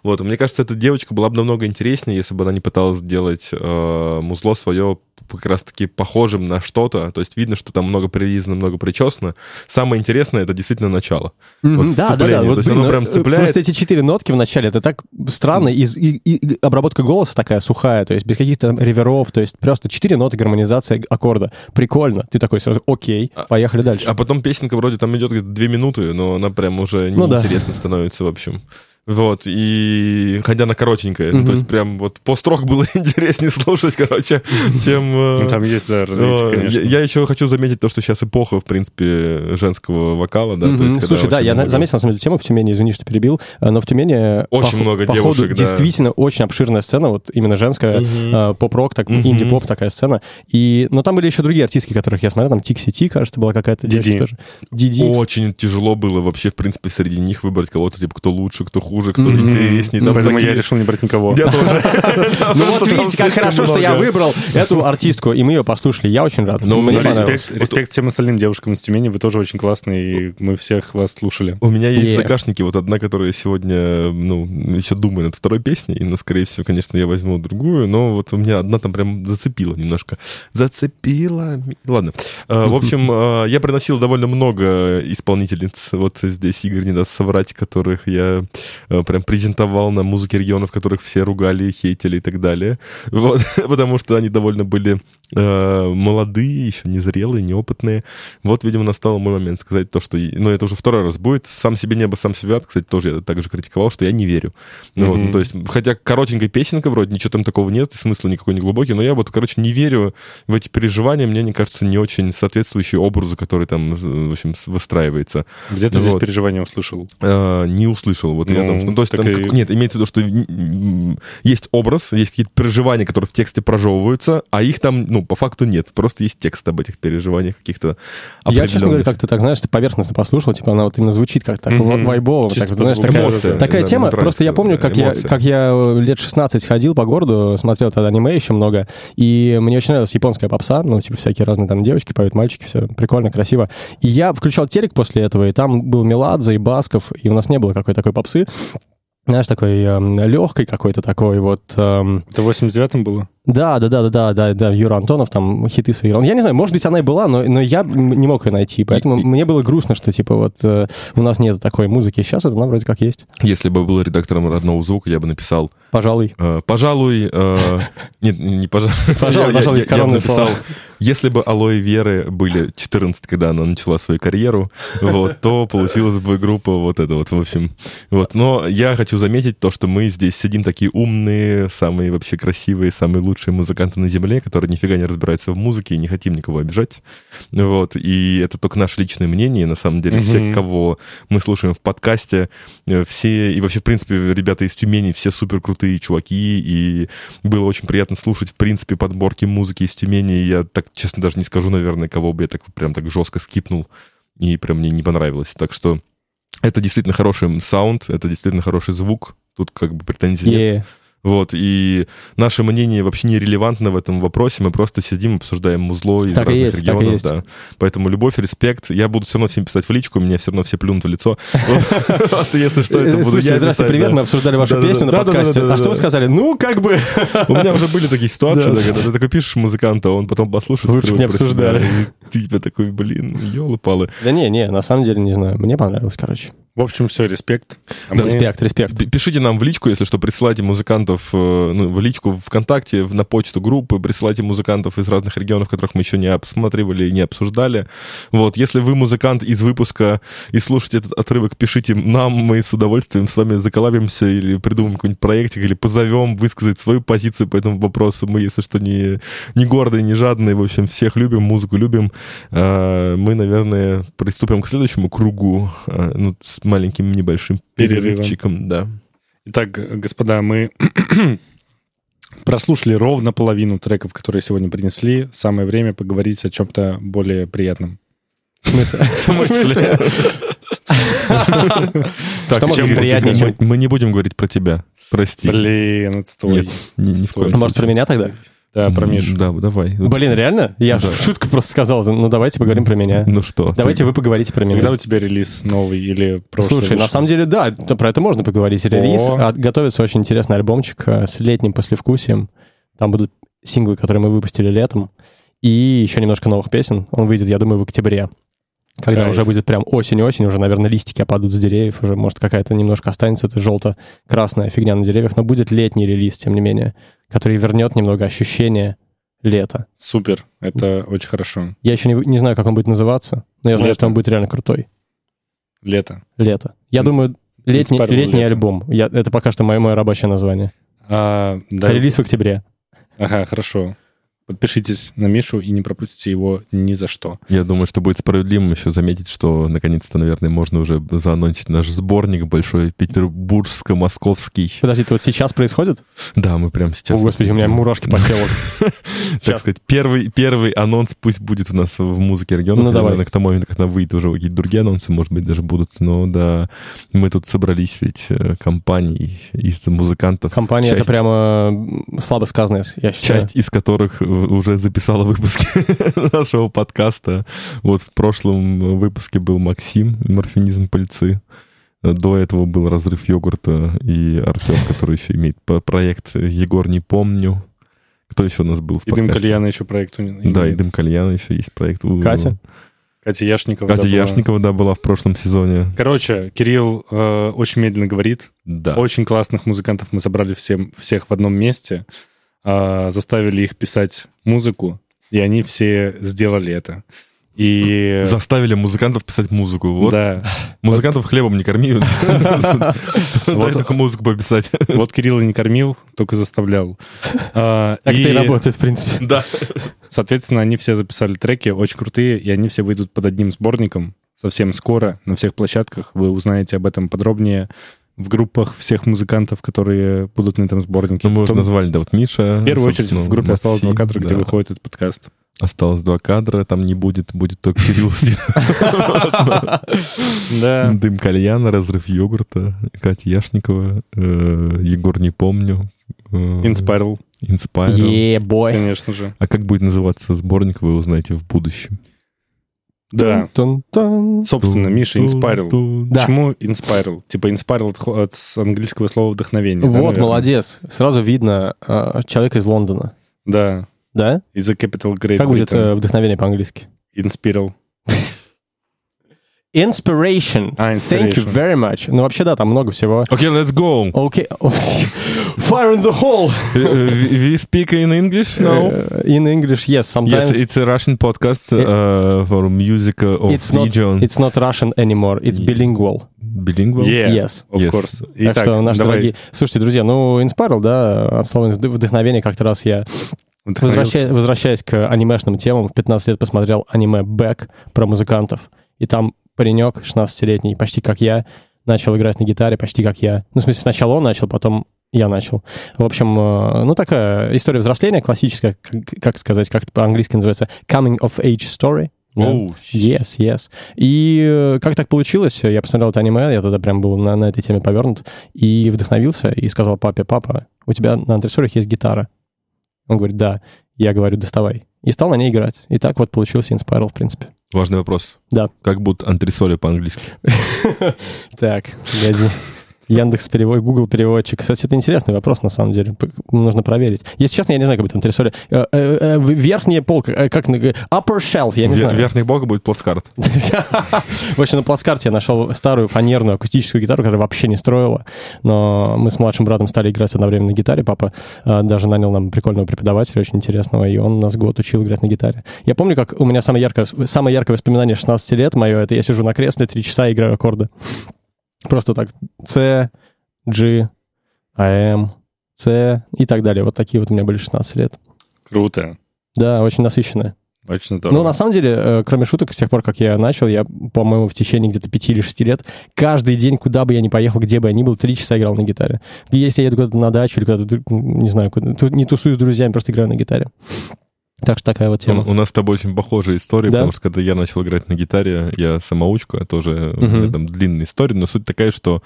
Вот, и мне кажется, эта девочка была бы намного интереснее, если бы она не пыталась сделать э, музло свое как раз-таки похожим на что-то. То есть видно, что там много прирезано, много причесано. Самое интересное — это действительно начало. Вот да, да, да. Вот, То есть блин, оно прям э, цепляет. Просто эти четыре нотки в начале, это так странно, и, и- и обработка голоса такая сухая, то есть без каких-то реверов, то есть просто четыре ноты, гармонизация аккорда. Прикольно. Ты такой сразу, окей, поехали дальше. А потом песенка вроде там идет где-то две минуты, но она прям уже Ну да. неинтересно становится, в общем. Вот, и хотя она коротенькая, Мгм. то есть прям вот построк было интереснее слушать, короче, чем... э, Ну, там есть, да, развитие, конечно. Я, я еще хочу заметить то, что сейчас эпоха, в принципе, женского вокала, да. то Мгм. есть, Слушай, да, я много- заметил на самом деле тему в Тюмени, извини, что перебил, э, но в Тюмени Очень пох- много походу, девушек, да. действительно очень обширная сцена, вот именно женская, э, поп-рок, так, Мгм. инди-поп такая сцена. И, но там были еще другие артистки, которых я смотрел, там Тикси Ти, кажется, была какая-то девочка тоже. Диди. Очень тяжело было вообще, в принципе, среди них выбрать кого-то, типа, кто лучше, кто хуже, кто Мгм. интереснее. Ну, Там Поэтому такие- я решил не брать никого. Я тоже. Ну вот видите, как хорошо, что я выбрал эту артистку, и мы ее послушали. Я очень рад. Ну, Мне. Респект, всем остальным девушкам из Тюмени, вы тоже очень классные, и мы всех вас слушали. У меня есть загашнике вот одна, которая сегодня, ну, еще думаю над второй песней, но, скорее всего, конечно, я возьму другую, но вот у меня одна там прям зацепила немножко. Зацепила. Ладно. Э, В общем, э, я приносил довольно много исполнительниц, вот здесь Игорь не даст соврать, которых я прям презентовал на музыке регионов, которых все ругали, хейтили и так далее. Вот, потому что они довольно были э, молодые, еще незрелые, неопытные. Вот, видимо, настал мой момент сказать то, что... Ну, это уже второй раз будет. «Сам себе небо, сам себя», кстати, тоже я также критиковал, что я не верю. Ну, вот, ну, то есть, хотя коротенькая песенка вроде, ничего там такого нет, и смысла никакой не глубокий, но я вот, короче, не верю в эти переживания, мне они кажутся не очень соответствующие образу, который там, в общем, выстраивается. Где ты Вот. здесь переживания услышал? Э, не услышал. Вот я Ну, что- ну, то есть там и- как- нет, имеется в виду, что есть образ, есть какие-то переживания, которые в тексте прожевываются, а их там, ну, по факту нет. Просто есть текст об этих переживаниях каких-то Я, честно говоря, определенных. как ты так, знаешь, ты поверхностно послушал, типа она вот именно звучит как так Мгм. вайбово, Чисто так знаешь, такая, Эмоция. такая Да, тема. Просто я помню, как я, как я лет 16 ходил по городу, смотрел тогда аниме еще много, и мне очень нравилась японская попса, ну, типа всякие разные там девочки поют, мальчики, все прикольно, красиво. И я включал телек после этого, и там был Меладзе и Басков, и у нас не было какой-то такой попсы. Знаешь, такой легкой какой-то такой вот... эм, Это в 89-м было? Да, да, да, да, да, да, да, Юра Антонов там хиты свои. играл. Я не знаю, может быть, она и была, но, но я не мог ее найти. Поэтому И- мне было грустно, что типа вот э, у нас нет такой музыки. Сейчас вот она вроде как есть. Если бы был редактором родного звука, я бы написал, Пожалуй. э, пожалуй, э, нет, не пожалуй, Пожалуй, Я- я- пожалуй, я коронные написал, если бы Алоэ Веры были 14, когда она начала свою карьеру, вот, то получилась бы группа вот эта вот, в общем. Вот. Но я хочу заметить то, что мы здесь сидим такие умные, самые вообще красивые, самые лучшие музыканты на земле, которые нифига не разбираются в музыке и не хотим никого обижать. Вот. И это только наше личное мнение, на самом деле. Все, Мгм. кого мы слушаем в подкасте, э, все, и вообще, в принципе, ребята из Тюмени, все супер крутые чуваки, и было очень приятно слушать, в принципе, подборки музыки из Тюмени. Я так, честно, даже не скажу, наверное, кого бы я так прям так жестко скипнул, и прям мне не понравилось. Так что это действительно хороший саунд, это действительно хороший звук, тут как бы претензий нет. Вот, и наше мнение вообще не релевантно в этом вопросе, мы просто сидим, обсуждаем музло из Так разных есть, регионов, есть. да. Поэтому любовь, респект. Я буду все равно всем писать в личку, меня все равно все плюнут в лицо. Если что, это Э, буду я писать, привет, мы обсуждали вашу песню на подкасте. А что вы сказали? Ну, как бы... У меня уже были такие ситуации, Да. да, когда ты такой пишешь музыканта, он потом послушает. Лучше не обсуждали. Ты тебя такой, блин, елы-палы. Да не, не, на самом деле, не знаю. Мне понравилось, короче. В общем, все, респект. А Да, мы- Респект, респект. Пишите нам в личку, если что, присылайте музыкантов э, ну, в личку ВКонтакте, на почту группы, присылайте музыкантов из разных регионов, которых мы еще не обсматривали и не обсуждали. Вот, если вы музыкант из выпуска и слушаете этот отрывок, пишите нам, мы с удовольствием с вами заколабимся или придумаем какой-нибудь проектик, или позовем высказать свою позицию по этому вопросу. Мы, если что, не, не гордые, не жадные, в общем, всех любим, музыку любим. Э, Мы, наверное, приступим к следующему кругу, э, ну, маленьким небольшим Перерывом. перерывчиком, да. Итак, господа, мы прослушали ровно половину треков, которые сегодня принесли. Самое время поговорить о чем-то более приятном. В смысле? В смысле? Так, чем приятнее, мы, не будем говорить про тебя. Прости. Блин, отстой. Нет, ни, ни в Отстой. коем Может, про меня тогда? Да, про Мишу. Да, давай. Блин, реально? Я Да. шутку просто сказал. Ну, давайте поговорим про меня. Ну что? Давайте ты- вы поговорите про меня. Когда у тебя релиз новый или прошлый? Слушай, на вышел? самом деле, да, про это можно поговорить. Релиз. О. А, Готовится очень интересный альбомчик э, с летним послевкусием. Там будут синглы, которые мы выпустили летом. И еще немножко новых песен. Он выйдет, я думаю, в октябре. Когда Кайф. уже будет прям осень-осень, уже, наверное, листики опадут с деревьев, уже, может, какая-то немножко останется, это желто-красная фигня на деревьях, но будет летний релиз, тем не менее, который вернет немного ощущение лета. Супер, это очень хорошо. Я еще не, не знаю, как он будет называться, но я знаю, Лето. что он будет реально крутой. Лето. Лето. Я М, думаю, летний, летний лето. альбом. Я, это пока что мое, мое рабочее название. А, да. Релиз в октябре. Ага, хорошо. Подпишитесь на Мишу и не пропустите его ни за что. Я думаю, что будет справедливым еще заметить, что наконец-то, наверное, можно уже заанонсить наш сборник большой петербургско-московский. Подожди, это вот сейчас происходит? Да, мы прямо сейчас... О, господи, у меня мурашки по телу. Так сказать, первый, первый анонс пусть будет у нас в музыке региона. Ну, давай. К тому моменту, когда выйдет уже какие-то другие анонсы, может быть, даже будут. Но да, мы тут собрались ведь э, компанией из музыкантов. Компания это прямо слабо сказанное, я считаю. Часть из которых уже записала выпуски нашего подкаста. Вот в прошлом выпуске был Максим, морфинизм пыльцы. До этого был разрыв йогурта и Артем, который еще имеет проект Егор не помню. Кто еще у нас был в И Дым подкасте? Кальяна еще проект у него. Да, и Дым Кальяна еще есть проект. у- Катя? Катя Яшникова. Катя да, была. Яшникова, да, была в прошлом сезоне. Короче, Кирилл э, очень медленно говорит. Да. Очень классных музыкантов мы собрали всем, всех в одном месте, э, заставили их писать музыку, и они все сделали это. И... Заставили музыкантов писать музыку. Вот. Да. Музыкантов хлебом не корми. Дай Вот. только музыку пописать. Вот Кирилл не кормил, только заставлял. А, Так это и работает, в принципе. Да. Соответственно, они все записали треки, очень крутые, и они все выйдут под одним сборником совсем скоро на всех площадках. Вы узнаете об этом подробнее в группах всех музыкантов, которые будут на этом сборнике. Ну, мы уже том- назвали, да, вот Миша. В первую очередь в группе осталось два Максим, кадра, где да. выходит этот подкаст. Осталось два кадра, там не будет, будет только Кирилл Да. Дым кальяна, разрыв йогурта, Катя Яшникова, э, Егор не помню. э, Inspiral, Inspiral. Е-бой. конечно же. А как будет называться сборник, вы узнаете в будущем. Да. Тун-тун. Собственно, Миша, Inspiral. Да. Почему Inspiral? Типа Inspiral от, от английского слова вдохновение. да, Вот, наверное? молодец. Сразу видно э, человек из Лондона. Да. Да? Из-за Capital Great Как будет Britain. э, вдохновение по-английски? Inspiral. Inspiration. А, Thank you inspiration. very much. Ну, вообще, да, там много всего. Окей, let's go. Окей. Fire in the hole. Uh, we speak in English now? Uh, in English, yes. Sometimes Yes, it's a Russian podcast uh, for music uh, of it's not, region. it's not Russian anymore. It's bilingual. Bilingual? Yeah, Yes. of Yes. course. Так Итак, что, наши давай. дорогие... Слушайте, друзья, ну, Inspiral, да, от слова вдохновение, как-то раз я. Возвращаясь, возвращаясь к анимешным темам, в 15 лет посмотрел аниме «Бэк» про музыкантов. И там паренек 16-летний, почти как я, начал играть на гитаре, почти как я. Ну, в смысле, сначала он начал, потом я начал. В общем, э, ну, такая история взросления классическая, как, как сказать, как по-английски называется, coming of age story. Да. Оу, Yes, yes. И э, как так получилось, я посмотрел это аниме, я тогда прям был на, на этой теме повернут, и вдохновился, и сказал папе, папа, у тебя на антресолях есть гитара. Он говорит, да. Я говорю, доставай. И стал на ней играть. И так вот получился Inspiral, в принципе. Важный вопрос. Да. Как будут антресоли по-английски? Так, погоди. Яндекс перевод, Google переводчик. Кстати, это интересный вопрос, на самом деле. Нужно проверить. Если честно, я не знаю, как будет антресоли. Э, э, э, Верхняя полка, как upper shelf, я не знаю. Верхних блока будет плацкарт. В общем, на плацкарте я нашел старую фанерную акустическую гитару, которая вообще не строила. Но мы с младшим братом стали играть одновременно на гитаре. Папа даже нанял нам прикольного преподавателя, очень интересного, и он нас год учил играть на гитаре. Я помню, как у меня самое яркое, самое яркое воспоминание 16 лет мое, это я сижу на кресле, три часа играю аккорды. Просто так. С, G, АМ, С и так далее. Вот такие вот у меня были 16 лет. Круто. Да, очень насыщенное. Очень здорово. Ну, на самом деле, э, кроме шуток, с тех пор, как я начал, я, по-моему, в течение где-то пяти или шести лет каждый день, куда бы я ни поехал, где бы я ни был, три часа играл на гитаре. И если я еду куда-то на дачу или куда-то, не знаю, куда, не тусую с друзьями, просто играю на гитаре. Так что такая вот тема. У нас с тобой очень похожая история, Да? потому что когда я начал играть на гитаре, я самоучка, тоже у меня Мгм. там длинная история, но суть такая, что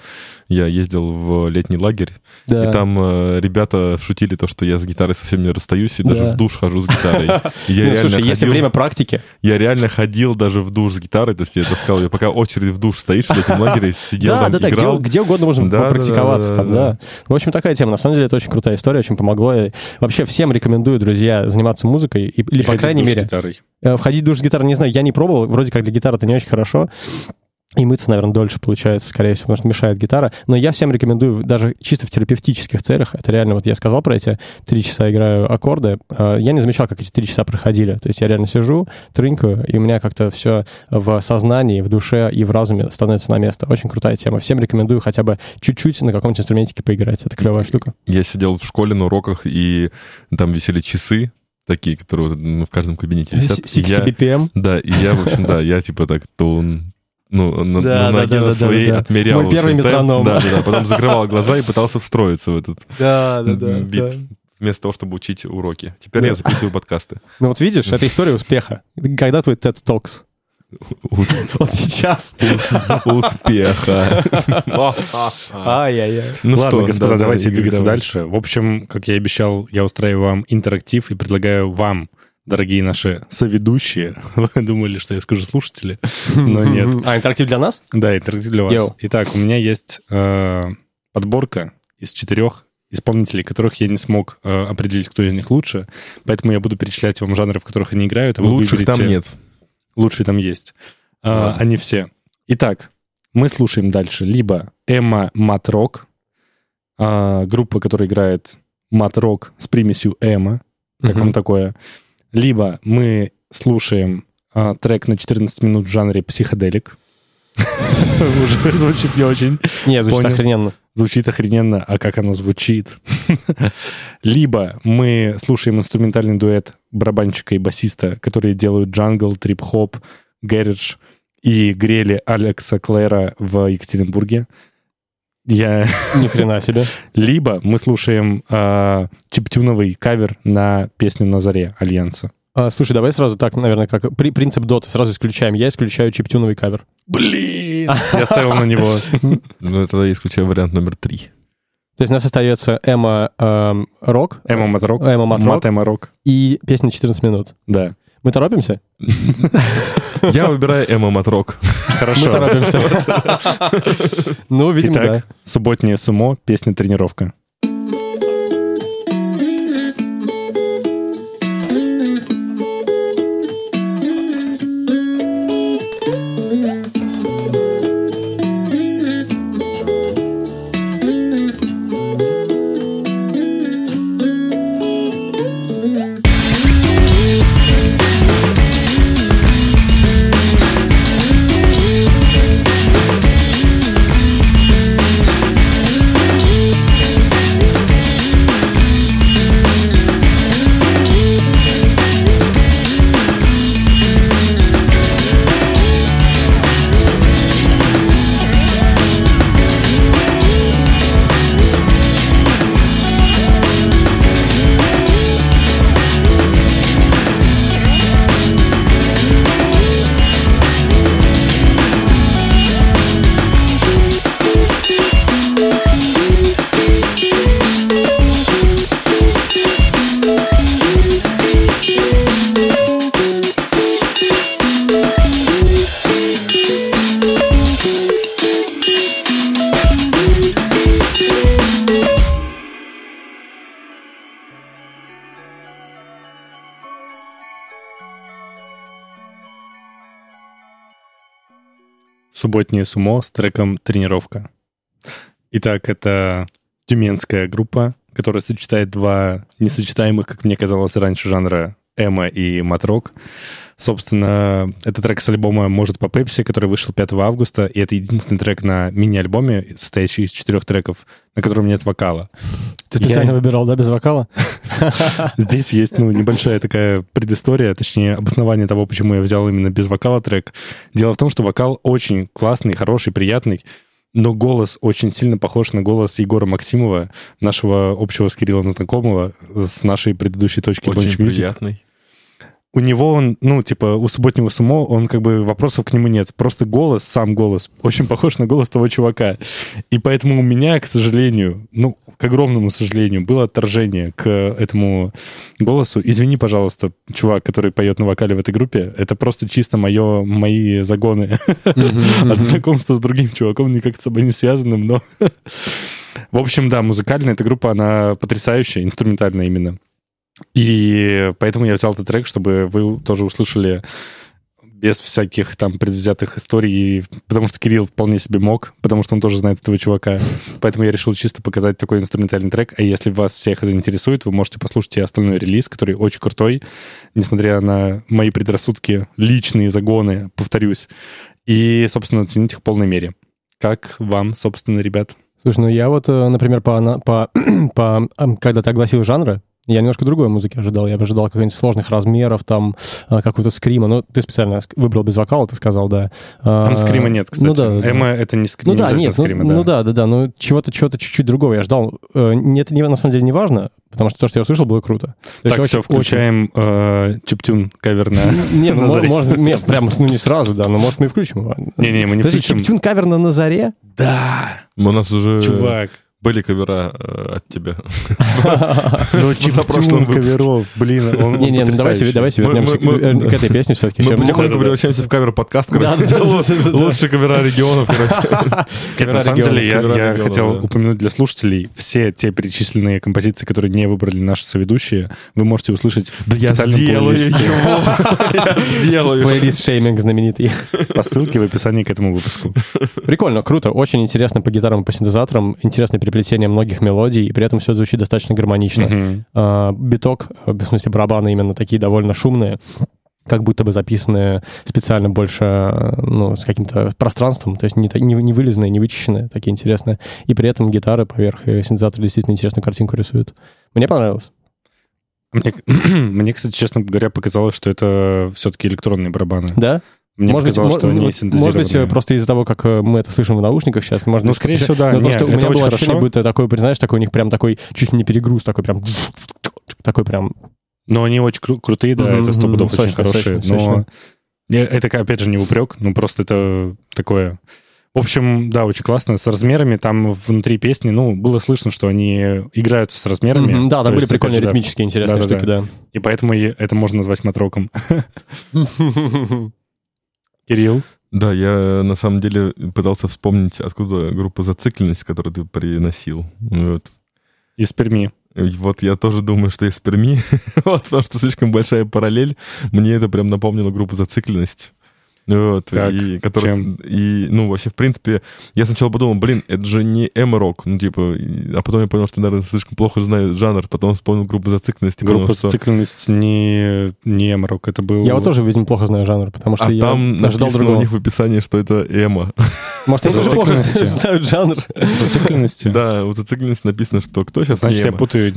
я ездил в летний лагерь, да. и там э, ребята шутили то, что я с гитарой совсем не расстаюсь, и даже Да. в душ хожу с гитарой. Я Ну, реально слушай, если ходил- время практики, Я реально ходил даже в душ с гитарой, то есть я таскал ее, пока очередь в душ стоишь в этом лагере, сидел да, там, да, да, где, играл. где угодно можно да, там, да. В общем, такая тема. На самом деле, это очень крутая история, очень помогло. И вообще всем рекомендую, друзья, заниматься музыкой, и- или, И по крайней мере, гитарой. Э, Входить в душ с гитарой, не знаю, я не пробовал. Вроде как для гитары это не очень хорошо. И мыться, наверное, дольше получается, скорее всего, потому что мешает гитара. Но я всем рекомендую, даже чисто в терапевтических целях, это реально, вот я сказал про эти три часа играю аккорды, э, я не замечал, как эти три часа проходили. То есть я реально сижу, трынкаю, и у меня как-то все в сознании, в душе и в разуме становится на место. Очень крутая тема. Всем рекомендую хотя бы чуть-чуть на каком-нибудь инструментике поиграть. Это клевая штука. Я сидел в школе на уроках, и там висели часы, такие, которые ну, в каждом кабинете висят. И 60 я- BPM. Да, и я, в общем, да, я типа так тун, ну, на, Да, на да, ноге да, на да, своей да, да. отмерял. Мой первый метроном. Да, да, да, потом закрывал глаза и пытался встроиться в этот Да, бит, вместо того, чтобы учить уроки. Теперь Да. я записываю подкасты. Ну вот видишь, это история успеха. Когда твой TED Talks? Вот сейчас. ус- Успеха. Ай-яй-яй. Ну Ладно, что, господа, да, да, давайте двигаться дальше. В общем, как я и обещал, я устраиваю вам интерактив и предлагаю вам, дорогие наши соведущие, вы думали, что я скажу слушатели, но нет. А, интерактив для нас? Да, интерактив для вас. Йоу. Итак, у меня есть э, подборка из четырех исполнителей, которых я не смог э, определить, кто из них лучше, поэтому я буду перечислять вам жанры, в которых они играют, а вы Лучших выберете- там нет. Лучшие там есть. А, Ладно. они все. Итак, мы слушаем дальше либо Эмма Матрок, а, группа, которая играет матрок с примесью Эмма, как Мгм. вам такое. Либо мы слушаем а, трек на 14 минут в жанре психоделик. Уже звучит не очень. Нет, звучит Понял. охрененно. Звучит охрененно, а как оно звучит? Либо мы слушаем инструментальный дуэт барабанщика и басиста, которые делают джангл, трип-хоп, гэридж и грели Алекса Клэра в Екатеринбурге. Я... Ни хрена себе. Либо мы слушаем а, чиптюновый кавер на песню «На заре» Альянса. А, слушай, давай сразу так, наверное, как при, принцип доты сразу исключаем. Я исключаю чиптюновый кавер. Блин! Я ставил на него. Ну, тогда я исключаю вариант номер три. То есть у нас остается Эмма эм, Рок Эмма Матрок. Эмма Матрок. Мат Эмма Рок. и песня 14 минут. Да. Мы торопимся? Я выбираю Эмма Матрок. Мы Хорошо. торопимся. Ну, видимо, да. Итак, субботнее сумо, песня «Тренировка». Субботнее сумо с треком «Тренировка». Итак, это тюменская группа, которая сочетает два несочетаемых, как мне казалось раньше, жанра эмо и матрок. Собственно, это трек с альбома «Может по Пепси», который вышел 5 августа, и это единственный трек на мини-альбоме, состоящий из четырех треков, на котором нет вокала. Ты специально Я- выбирал, да, без вокала? Здесь есть, ну, небольшая такая предыстория, точнее, обоснование того, почему я взял именно без вокала трек. Дело в том, что вокал очень классный, хороший, приятный, но голос очень сильно похож на голос Егора Максимова, нашего общего с Кириллом знакомого, с нашей предыдущей точки Очень Bunch приятный. У него он, ну, типа, у субботнего сумо, он как бы вопросов к нему нет. Просто голос, сам голос, очень похож на голос того чувака. И поэтому у меня, к сожалению, ну, к огромному сожалению, было отторжение к этому голосу. Извини, пожалуйста, чувак, который поет на вокале в этой группе. Это просто чисто мое, мои загоны от знакомства с другим чуваком, никак с собой не связанным, но... В общем, да, музыкальная эта группа, она потрясающая, инструментальная именно. И поэтому я взял этот трек, чтобы вы тоже услышали без всяких там предвзятых историй, потому что Кирилл вполне себе мог, потому что он тоже знает этого чувака. Поэтому я решил чисто показать такой инструментальный трек. А если вас всех заинтересует, вы можете послушать и остальной релиз, который очень крутой, несмотря на мои предрассудки, личные загоны, повторюсь. И, собственно, оценить их в полной мере. Как вам, собственно, ребят? Слушай, ну я вот, э, например, по, по, по, ам, когда ты огласил жанры, я немножко другой музыки ожидал. Я бы ожидал каких-нибудь сложных размеров, там, а, какого-то скрима. Ну, ты специально выбрал без вокала, ты сказал, да. Там А, скрима нет, кстати. Ну да, да. Эмо — это не, ск... Ну не да, нет, ну, скрима, ну да, да, да, ну чего-то, чего-то чуть-чуть другого я ждал. Э, не- Это не, на самом деле не важно, потому что то, что я услышал, было круто. То Так, есть все, очень- включаем э, чиптюн кавер на... очень- Не, ну, можно, нет, прям, ну не сразу, да, но может мы и включим его. Не-не, мы не включим. чиптюн кавер на, на заре? Да, У нас уже... чувак. Были кавера э, от тебя. Ну, позапрошлом Чиптюн коверов, блин, он Не-не, ну давайте, вернемся к- этой песне все-таки. Мы потихоньку превращаемся в кавер-подкаст. Лучшие кавера регионов, короче. На самом деле, я, хотел упомянуть для слушателей все те перечисленные композиции, которые не выбрали наши соведущие, вы можете услышать в специальном сделаю плейлисте его. Я сделаю. Плейлист шейминг знаменитый. по ссылке в описании к этому выпуску. Прикольно, круто, очень интересно по гитарам и по синтезаторам, интересное переплетение многих мелодий, и при этом все звучит достаточно гармонично. А, биток, э, в смысле барабаны именно такие довольно шумные, как будто бы записанные специально больше э, ну, с каким-то пространством, то есть не, не, не вылизанные, не вычищенные, такие интересные. И при этом гитары поверх и синтезаторы действительно интересную картинку рисуют. Мне понравилось. Мне, мне, кстати, честно говоря, показалось, что это все-таки электронные барабаны. Да? Мне может быть, показалось, мо- что они вот, синтезированные. может быть, просто из-за того, как э, мы это слышим в наушниках сейчас, можно Ну, скорее всего, да. Но Не, просто у меня очень было ощущение, хорошо. будто такой, знаешь, такой у них прям такой чуть ли не перегруз, такой прям такой прям Но они очень кру- крутые, да, Мгм, это сто пудов очень хорошие. сочно, но сочно. Это, опять же, не упрек, ну просто это такое... В общем, да, очень классно. С размерами там внутри песни, ну, было слышно, что они играются с размерами. Мгм, Да, То там были есть, прикольные же, да, ритмические интересные Да-да-да. штуки, да. И поэтому это можно назвать матроком. Кирилл? Да, я на самом деле пытался вспомнить, откуда группа «Зацикленность», которую ты приносил. Вот. Из Перми. Вот я тоже думаю, что из Перми, вот, потому что слишком большая параллель. Мне это прям напомнило группу «Зацикленность». Вот, Так, и, которая, чем? и, ну, вообще, в принципе, я сначала подумал, блин, это же не эмо-рок, ну, типа, а потом я понял, что, наверное, слишком плохо знаю жанр, потом вспомнил группу «Зацикленность», понял, Группа что- «Зацикленность» не, не эмрок, это был... Я вот тоже, видимо, плохо знаю жанр, потому что А я там ожидал написано у другого. них в описании, что это эмо. Может, они тоже плохо «Зацикленности». знают жанр. «Зацикленности»? Да, у «Зацикленность» написано, что кто сейчас Значит, я эмо? путаю.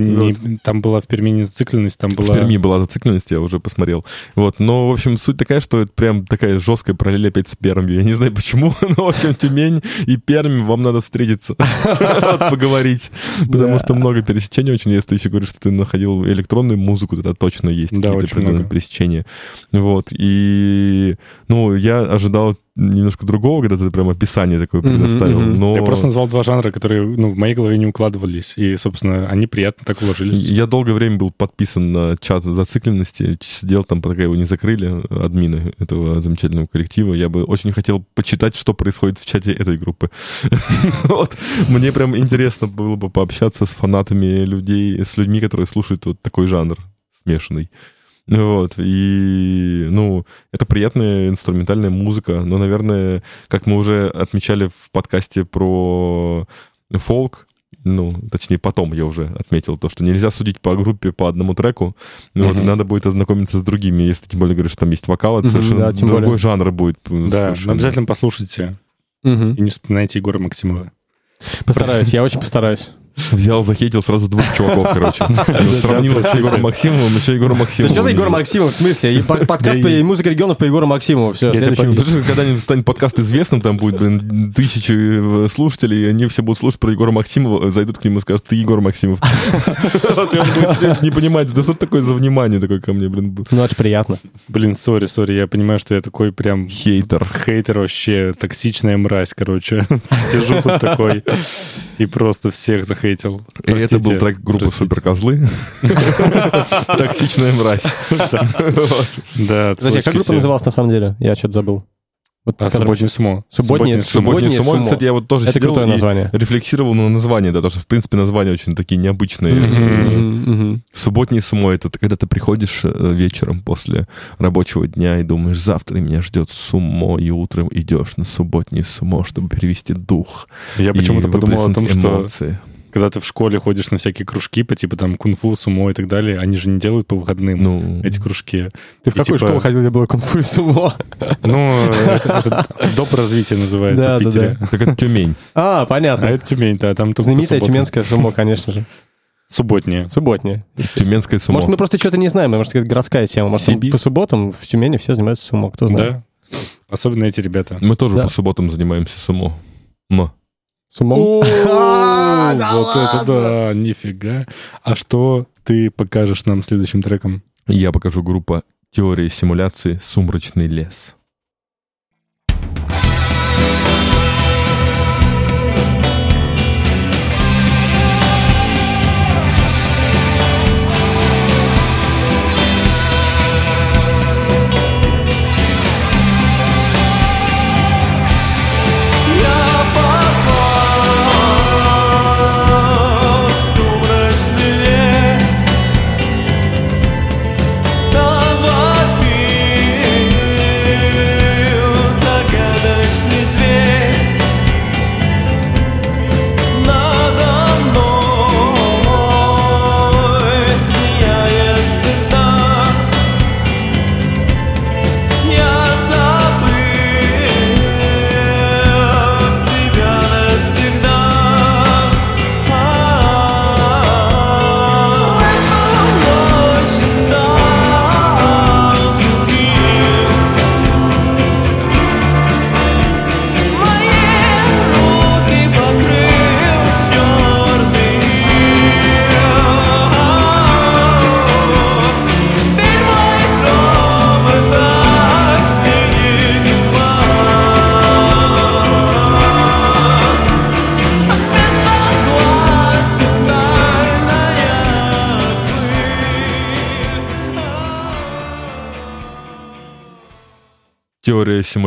Там была в Перми не «Зацикленность», там В была... Перми была зацикленность, я уже посмотрел. Вот, но, в общем, суть такая, что это прям такая жесткая параллель опять с Пермью. Я не знаю почему, но, в общем, Тюмень и Пермь, вам надо встретиться, поговорить, потому что много пересечений очень. Если ты еще говоришь, что ты находил электронную музыку, тогда точно есть какие-то пересечения. Вот, и, ну, я ожидал немножко другого, когда ты прям описание такое предоставил, мгм. но... Я просто назвал два жанра, которые ну, в моей голове не укладывались. И, собственно, они приятно так уложились. Я долгое время был подписан на чат зацикленности, сидел там, пока его не закрыли, админы этого замечательного коллектива. Я бы очень хотел почитать, что происходит в чате этой группы. Вот. Мне прям интересно было бы пообщаться с фанатами людей, с людьми, которые слушают вот такой жанр смешанный. Вот, и, ну, это приятная инструментальная музыка, но, наверное, как мы уже отмечали в подкасте про фолк, ну, точнее, потом я уже отметил то, что нельзя судить по группе по одному треку, ну, вот, и надо будет ознакомиться с другими, если тем более говоришь, что там есть вокал, это совершенно да, другой более. жанр будет. э, Да, совершенно. обязательно послушайте. Мгм. И не вспоминайте Егора Максимова. Постараюсь, я очень постараюсь. Взял, захейтил сразу двух чуваков, короче. Сравнил с. Егором Максимовым, еще Егора Да Максимова. что за Егор Максимов? В смысле? Подкаст Да по музыке регионов по Егору Максимову. Все, когда-нибудь станет подкаст известным, там будет, блин, тысячи э, слушателей, и они все будут слушать про Егора Максимова, зайдут к нему и скажут, ты Егор Максимов. Вот и он будет сидеть, не понимать, да что такое за внимание такое ко мне, блин, Ну, это приятно. Блин, сори, сори, я понимаю, что я такой прям хейтер. хейтер вообще, токсичная мразь, короче. Сижу тут такой и просто всех захейтил. И это был трек группы простите. Суперкозлы. Токсичная мразь. Да, Кстати, как группа называлась на самом деле? Я что-то забыл. Вот, А, который- субботний сумо. Сумо. Субботний Субботнее сумо, кстати, я вот тоже Это сидел крутое и название. рефлексировал на название, да, потому что, в принципе, названия очень такие необычные. Мгм, мгм. Субботний сумо — это когда ты приходишь э, вечером после рабочего дня и думаешь, завтра меня ждет сумо, и утром идешь на субботний сумо, чтобы перевести дух. Я почему-то подумал о том, выплеснуть что эмоции. Когда ты в школе ходишь на всякие кружки по типу там кунг-фу, сумо и так далее, они же не делают по выходным Ну, эти кружки. Ты в И какую типа- школу ходил, где было кунг-фу и сумо? Ну, это, это доп. развитие называется Да, в да, Питере. так это Тюмень. А, А понятно. это Тюмень, да, там субботам. тюменское сумо, конечно же. Субботнее. Субботнее. естественно. Тюменское сумо. Может, мы просто что-то не знаем, может, это городская тема. Может, там по субботам в Тюмени все занимаются сумо, кто знает. Да. Особенно эти ребята. Мы тоже Да. по субботам занимаемся сумо. М. Сумо. А, да Вот это ладно! да, нифига. А что ты покажешь нам следующим треком? Я покажу группа «Теория симуляции. Сумрачный лес».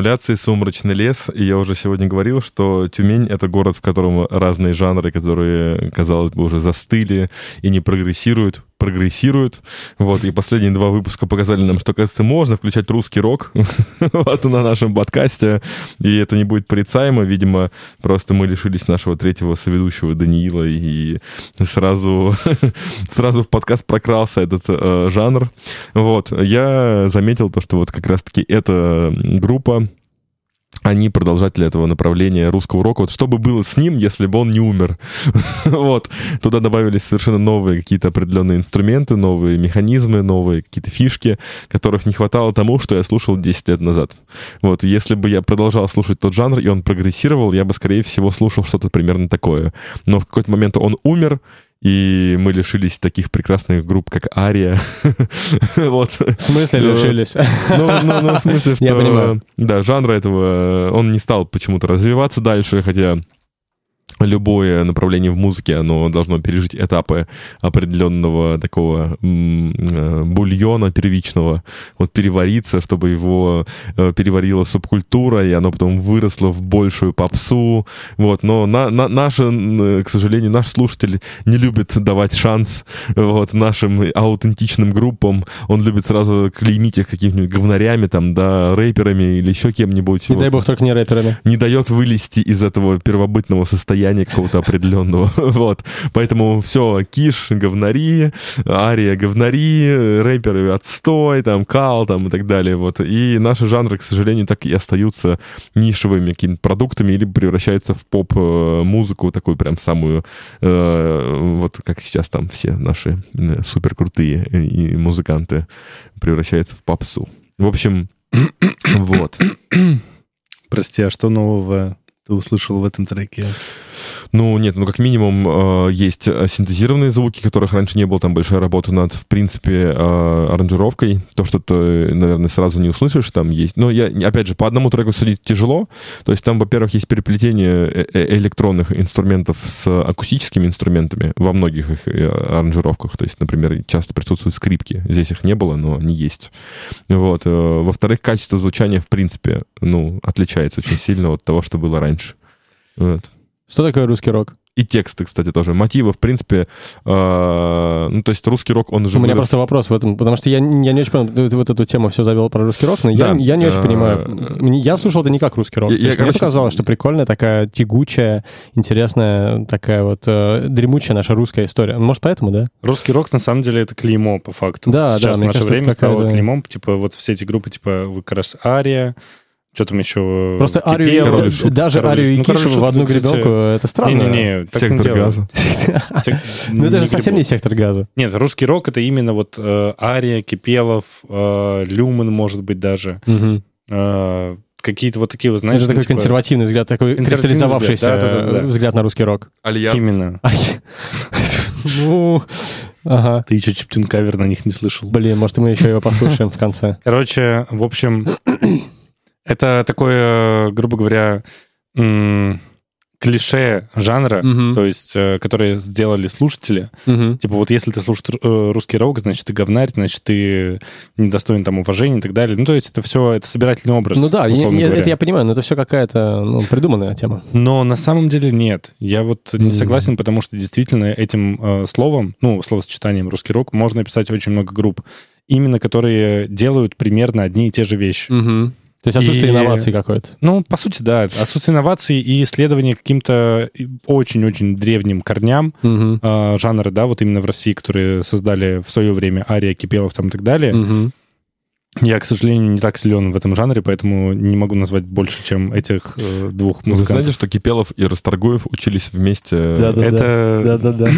Симуляции, сумрачный лес. И я уже сегодня говорил, что Тюмень — это город, в котором разные жанры, которые, казалось бы, уже застыли и не прогрессируют, прогрессируют. Вот, и последние два выпуска показали нам, что, кажется, можно включать русский рок вот на нашем подкасте, и это не будет порицаемо. Видимо, просто мы лишились нашего третьего соведущего Даниила, и сразу, сразу в подкаст прокрался этот э, жанр. Вот, я заметил то, что вот как раз-таки эта группа, они продолжатели этого направления русского рока. Вот что бы было с ним, если бы он не умер? вот. Туда добавились совершенно новые какие-то определенные инструменты, новые механизмы, новые какие-то фишки, которых не хватало тому, что я слушал 10 лет назад. Вот. Если бы я продолжал слушать тот жанр, и он прогрессировал, я бы, скорее всего, слушал что-то примерно такое. Но в какой-то момент он умер, и мы лишились таких прекрасных групп, как Ария. вот. В смысле лишились? Ну, ну, ну, в смысле, что... Я понимаю. Да, жанра этого, он не стал почему-то развиваться дальше, хотя любое направление в музыке, оно должно пережить этапы определенного такого э, бульона первичного, вот перевариться, чтобы его э, переварила субкультура, и оно потом выросло в большую попсу, вот, но на, на, наши, к сожалению, наш слушатель не любит давать шанс вот нашим аутентичным группам, он любит сразу клеймить их какими-нибудь говнарями, там, да, рэперами или еще кем-нибудь. Не вот. дай бог только не рэперами. не дает вылезти из этого первобытного состояния какого-то определенного. вот. Поэтому все, киш, говнари, ария, говнари, рэперы, отстой, там, кал, там, и так далее. Вот. И наши жанры, к сожалению, так и остаются нишевыми какими-то продуктами или превращаются в поп-музыку, такую прям самую, э, вот как сейчас там все наши э, суперкрутые э, и музыканты превращаются в попсу. В общем, вот. Прости, а что нового ты услышал в этом треке? Ну, нет, ну, как минимум, э, есть э, синтезированные звуки, которых раньше не было, там большая работа над, в принципе, э, аранжировкой. То, что ты, наверное, сразу не услышишь, там есть. Но я, опять же, по одному треку судить тяжело. То есть там, во-первых, есть переплетение э- э- электронных инструментов с акустическими инструментами во многих их аранжировках. То есть, например, часто присутствуют скрипки. Здесь их не было, но они есть. Вот. Во-вторых, качество звучания, в принципе, ну, отличается очень сильно от того, что было раньше. Вот. Что такое русский рок? И тексты, кстати, тоже. Мотивы, в принципе, э, ну, то есть русский рок, он уже У меня вырос- просто вопрос в этом, потому что я, я не очень понял, ты, вот эту тему все завел про русский рок, но я, Да, я не очень э, понимаю. Я слушал это не как русский рок. Я- я, мне короче, показалось, что прикольная такая тягучая, интересная, такая вот э, дремучая наша русская история. Может, поэтому, да? Русский рок, на самом деле, это клеймо, по факту. Да, да, Сейчас в мне наше кажется, время стало клеймом. Типа, вот все эти группы, типа, как раз Ария, что там еще? Просто Кипелов, Арию, и- Король и да- Шут. даже Арию и ну, Кишева в одну кстати, грядонку, это странно. Не-не-не, так не Сектор делают. газа. Ну это же не совсем не сектор газа. Нет, русский рок это именно вот э, Ария, Кипелов, э, Люмен, может быть, даже. Э, какие-то вот такие, вот, знаешь, это такой типа, консервативный взгляд, такой кристаллизовавшийся взгляд, взгляд на русский рок. Альянс. Именно. Ну, ага. Ты еще Чиптюн кавер на них не слышал. Блин, может, мы еще его послушаем в конце. Короче, в общем, это такое, грубо говоря, клише жанра, Мгм. то есть, э, которые сделали слушатели. Мгм. Типа вот если ты слушаешь э, русский рок, значит, ты говнарь, значит, ты недостоин там уважения и так далее. Ну, то есть это все, это собирательный образ, Ну да, не- говоря. это я понимаю, но это все какая-то ну, придуманная тема. Но на самом деле нет. Я вот не согласен, потому что действительно этим э, словом, ну, словосочетанием русский рок, можно описать очень много групп, именно которые делают примерно одни и те же вещи. То есть отсутствие И- инноваций какой-то. Ну, по сути, да. Отсутствие инноваций и исследование каким-то очень-очень древним корням Мгм. э, жанра, да, вот именно в России, которые создали в свое время Ария, Кипелов там и так далее. Мгм. Я, к сожалению, не так силен в этом жанре, поэтому не могу назвать больше, чем этих э, двух Ну, Вы музыкантов. знаете, что Кипелов и Расторгуев учились вместе Да-да. Это... Да-да-да.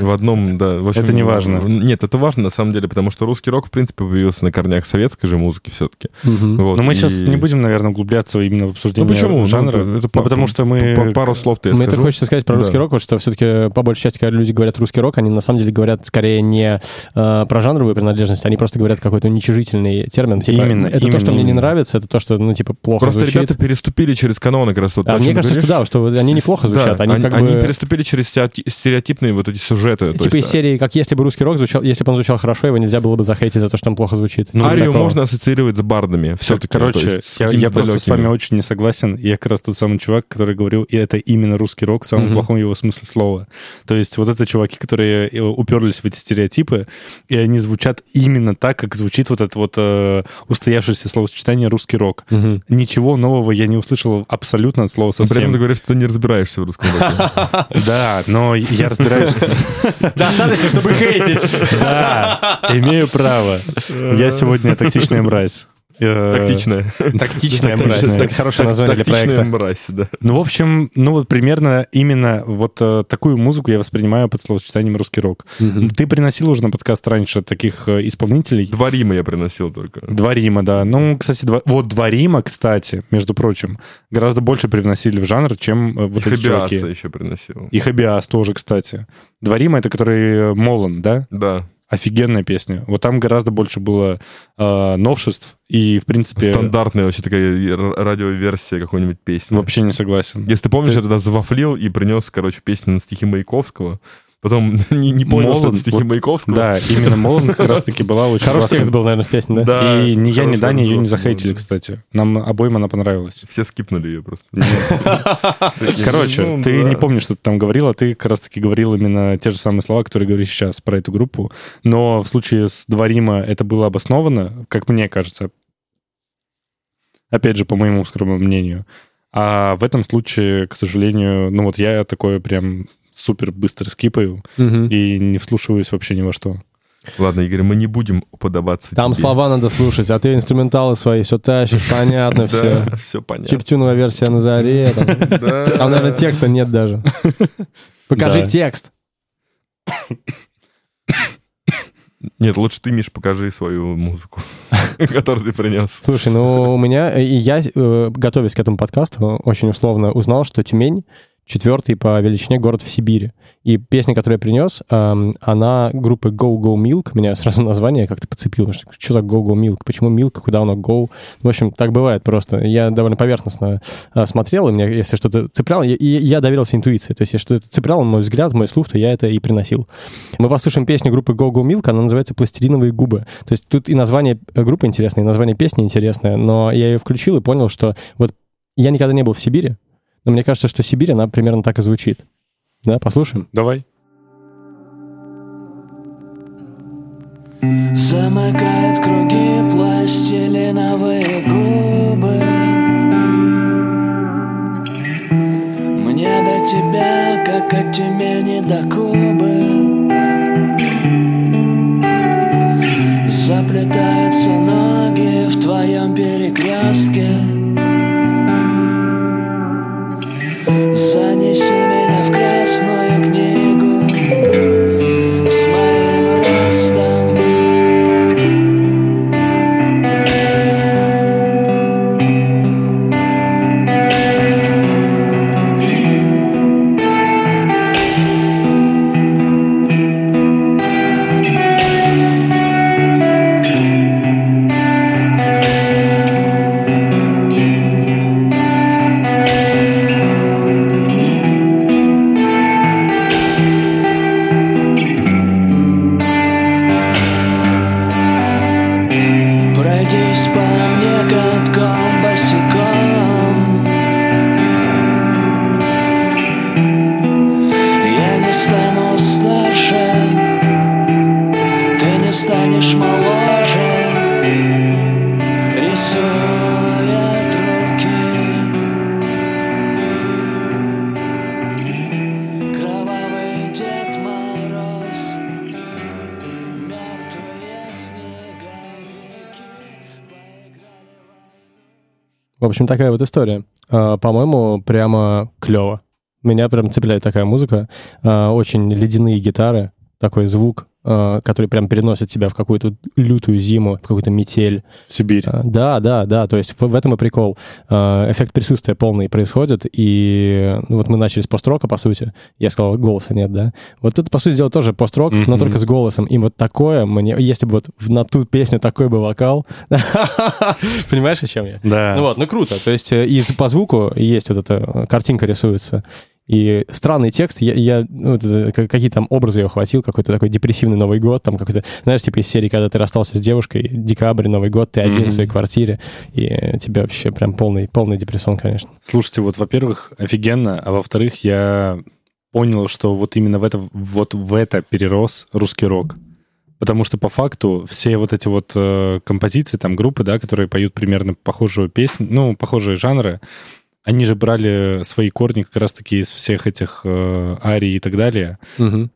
в одном, да. В общем, Это не важно. Нет, это важно на самом деле, потому что русский рок, в принципе, появился на корнях советской же музыки все-таки. Мгм. Вот, Но мы и- сейчас не будем, наверное, углубляться именно в обсуждение Ну почему? жанра. Ну, это Ну, потому что мы... Пару слов-то я Мне скажу. хочется сказать про Да. русский рок, вот что все-таки по большей части, когда люди говорят русский рок, они на самом деле говорят скорее не э, про жанровую принадлежность, они просто говорят какой-то уничижительный термин. Типа, Именно, Это то, именно, что мне не именно. нравится, это то, что, ну, типа, плохо Просто звучит. ребята переступили через каноны как раз. Вот, А то, мне кажется, говоришь. что да, что они неплохо Да, звучат. они, как бы... переступили через стереоти- стереотипные вот эти сюжеты. то Типа из есть, серии, как если бы русский рок звучал, если бы он звучал хорошо, его нельзя было бы захейтить за то, что он плохо звучит. Ну, Типа Арию такого. можно ассоциировать с бардами. Все-таки. Короче, я, я просто с вами очень не согласен. Я как раз тот самый чувак, который говорил, и это именно русский рок в самом плохом его смысле слова. То есть вот это чуваки, которые э, уперлись в эти стереотипы, и они звучат именно так, как звучит вот это вот э, устоявшееся словосочетание «русский рок». Мгм. Ничего нового я не услышал абсолютно от слова совсем. ты говоришь, что ты не разбираешься в русском роке. Да, но я разбираюсь. Достаточно, чтобы хейтить. Да, имею право. Я сегодня токсичная мразь. Э, Тактичная. Тактичная мразь. Хорошее название для Тактичная проекта. мразь, да. Ну, в общем, ну вот примерно именно вот э, такую музыку я воспринимаю под словосочетанием русский рок. Ты приносил уже на подкаст раньше таких э, исполнителей? Два Рима я приносил только. Два Рима, да. Ну, кстати, два... вот два Рима, кстати, между прочим, гораздо больше привносили в жанр, чем вот эти чуваки. еще приносил. И Хабиас тоже, кстати. Два Рима — это который Молан, да? Да. Офигенная песня. Вот там гораздо больше было э, новшеств, и, в принципе, Стандартная вообще такая радиоверсия какой-нибудь песни. вообще не согласен. Если ты помнишь, Ты- я тогда завафлил и принес, короче, песню на стихи Маяковского. Потом не, не понял, что Молан, это стихи вот, Маяковского. Да, именно Молан как раз-таки была очень Хороший текст был, наверное, в песне, да? Да, И ни я, ни Даня ее не захейтили, кстати. Нам обоим она понравилась. Все скипнули ее просто. Короче, Ну, ты не помнишь, что ты там говорил, а ты как раз-таки говорил именно те же самые слова, которые говоришь сейчас про эту группу. Но в случае с Дворима это было обосновано, как мне кажется. Опять же, по моему скромному мнению. А в этом случае, к сожалению, ну вот я такое прям супер быстро скипаю Мгм. и не вслушиваюсь вообще ни во что. Ладно, Игорь, мы не будем уподобаться Там тебе. слова надо слушать, а ты инструменталы свои все тащишь, понятно все. Все понятно. Чиптюновая версия на заре. Там, наверное, текста нет даже. Покажи текст. Нет, лучше ты, Миш, покажи свою музыку, которую ты принес. Слушай, ну у меня, и я, э, готовясь к этому подкасту, очень условно узнал, что Тюмень четвертый по величине город в Сибири. И песня, которую я принес, эм, она группы Go Go Milk. Меня сразу название как-то подцепило. Что, что за Go Go Milk? Почему Milk? Куда оно Go? В общем, так бывает просто. Я довольно поверхностно э, смотрел, и мне, если что-то цепляло, и, я доверился интуиции. То есть, если что-то цепляло мой взгляд, мой слух, то я это и приносил. Мы послушаем песню группы Go Go Milk, она называется «Пластилиновые губы». То есть тут и название э, группы интересное, и название песни интересное, но я ее включил и понял, что вот я никогда не был в Сибири, но мне кажется, что Сибирь, она примерно так и звучит. Да, послушаем? Давай. Замыкает круги пластилиновые губы Мне до тебя, как от Тюмени до Кубы Заплетаются ноги в твоем перекрестке Занеси меня в красную общем, такая вот история. А, По-моему, прямо клево. Меня прям цепляет такая музыка. А, Очень ледяные гитары, такой звук который прям переносит тебя в какую-то лютую зиму, в какую-то метель. Сибирь. А, Да, да, да, то есть в, этом и прикол. А, Эффект присутствия полный происходит, и ну, вот мы начали с пост-рока, по сути. Я сказал, голоса нет, да? Вот это, по сути дела, тоже пост-рок, но Мгм. только с голосом. И вот такое мне... Если бы вот на ту песню такой бы вокал... Понимаешь, о чем я? Да. Ну вот, ну круто. То есть э, и по звуку есть вот эта э, картинка рисуется. И странный текст, я, я ну, какие там образы я ухватил, какой-то такой депрессивный Новый год, там какой-то, знаешь, типа из серии, когда ты расстался с девушкой, декабрь, Новый год, ты один Мгм. в своей квартире, и тебе вообще прям полный, полный депрессон, конечно. Слушайте, вот, во-первых, офигенно, а во-вторых, я понял, что вот именно в это, вот в это перерос русский рок. Потому что по факту все вот эти вот э, композиции, там группы, да, которые поют примерно похожую песню, ну, похожие жанры, они же брали свои корни как раз-таки из всех этих э, арий и так далее.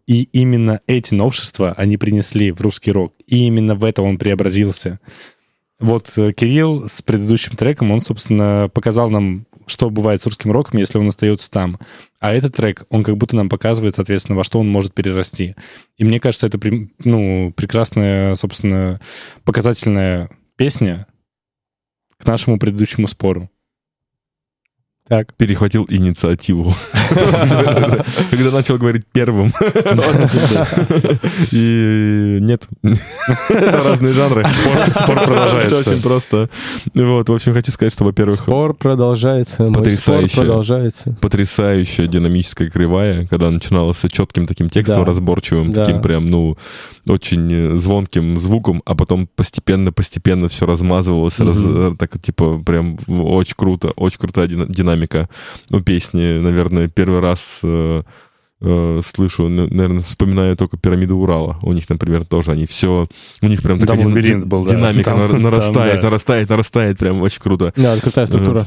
И именно эти новшества они принесли в русский рок. И именно в это он преобразился. Вот э, Кирилл с предыдущим треком, он, собственно, показал нам, что бывает с русским роком, если он остается там. А этот трек, он как будто нам показывает, соответственно, во что он может перерасти. И мне кажется, это ну, прекрасная, собственно, показательная песня к нашему предыдущему спору. Так. Перехватил инициативу. Когда начал говорить первым. И нет. Это разные жанры. Спор продолжается. Все очень просто. Вот, в общем, хочу сказать, что, во-первых, Спор продолжается, Потрясающе. продолжается. потрясающая динамическая кривая, когда начиналась с четким таким текстом, разборчивым, таким прям, ну, очень э, звонким звуком, а потом постепенно-постепенно все размазывалось, раз- Мгм. э, так типа прям очень круто, очень крутая дина- динамика у песни, наверное, первый раз э, э, слышу, наверное, вспоминаю только пирамиду Урала. У них, например, тоже они все, у них прям такая дин- был, да. динамика Там- нар- там, нарастает, да. нарастает, нарастает, прям очень круто. Да, крутая структура.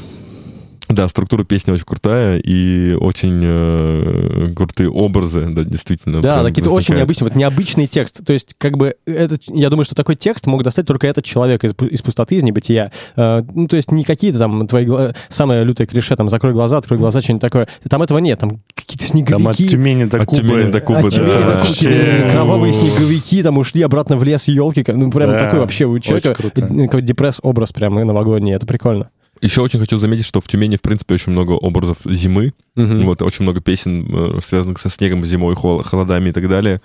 Да, структура песни очень крутая и очень э, крутые образы, да, действительно. Да, какие-то очень необычные, вот необычный текст. То есть, как бы, это, я думаю, что такой текст мог достать только этот человек из, из пустоты, из небытия. Э, ну, то есть, не какие-то там твои гла- самые лютые клише, там, закрой глаза, открой глаза, что-нибудь такое. Там этого нет, там какие-то Там от снеговики. Тюмени до От Кубы. Тюмени до Кубы, от Тюмени да. до Кубы, кровавые снеговики там ушли обратно в лес, елки. Ну, прям Да, такой вообще у человека э, депресс-образ прям и новогодний. Это прикольно. Еще очень хочу заметить, что в Тюмени, в принципе, очень много образов зимы. Мгм. Вот, очень много песен, э, связанных со снегом, зимой, хол- холодами и так далее.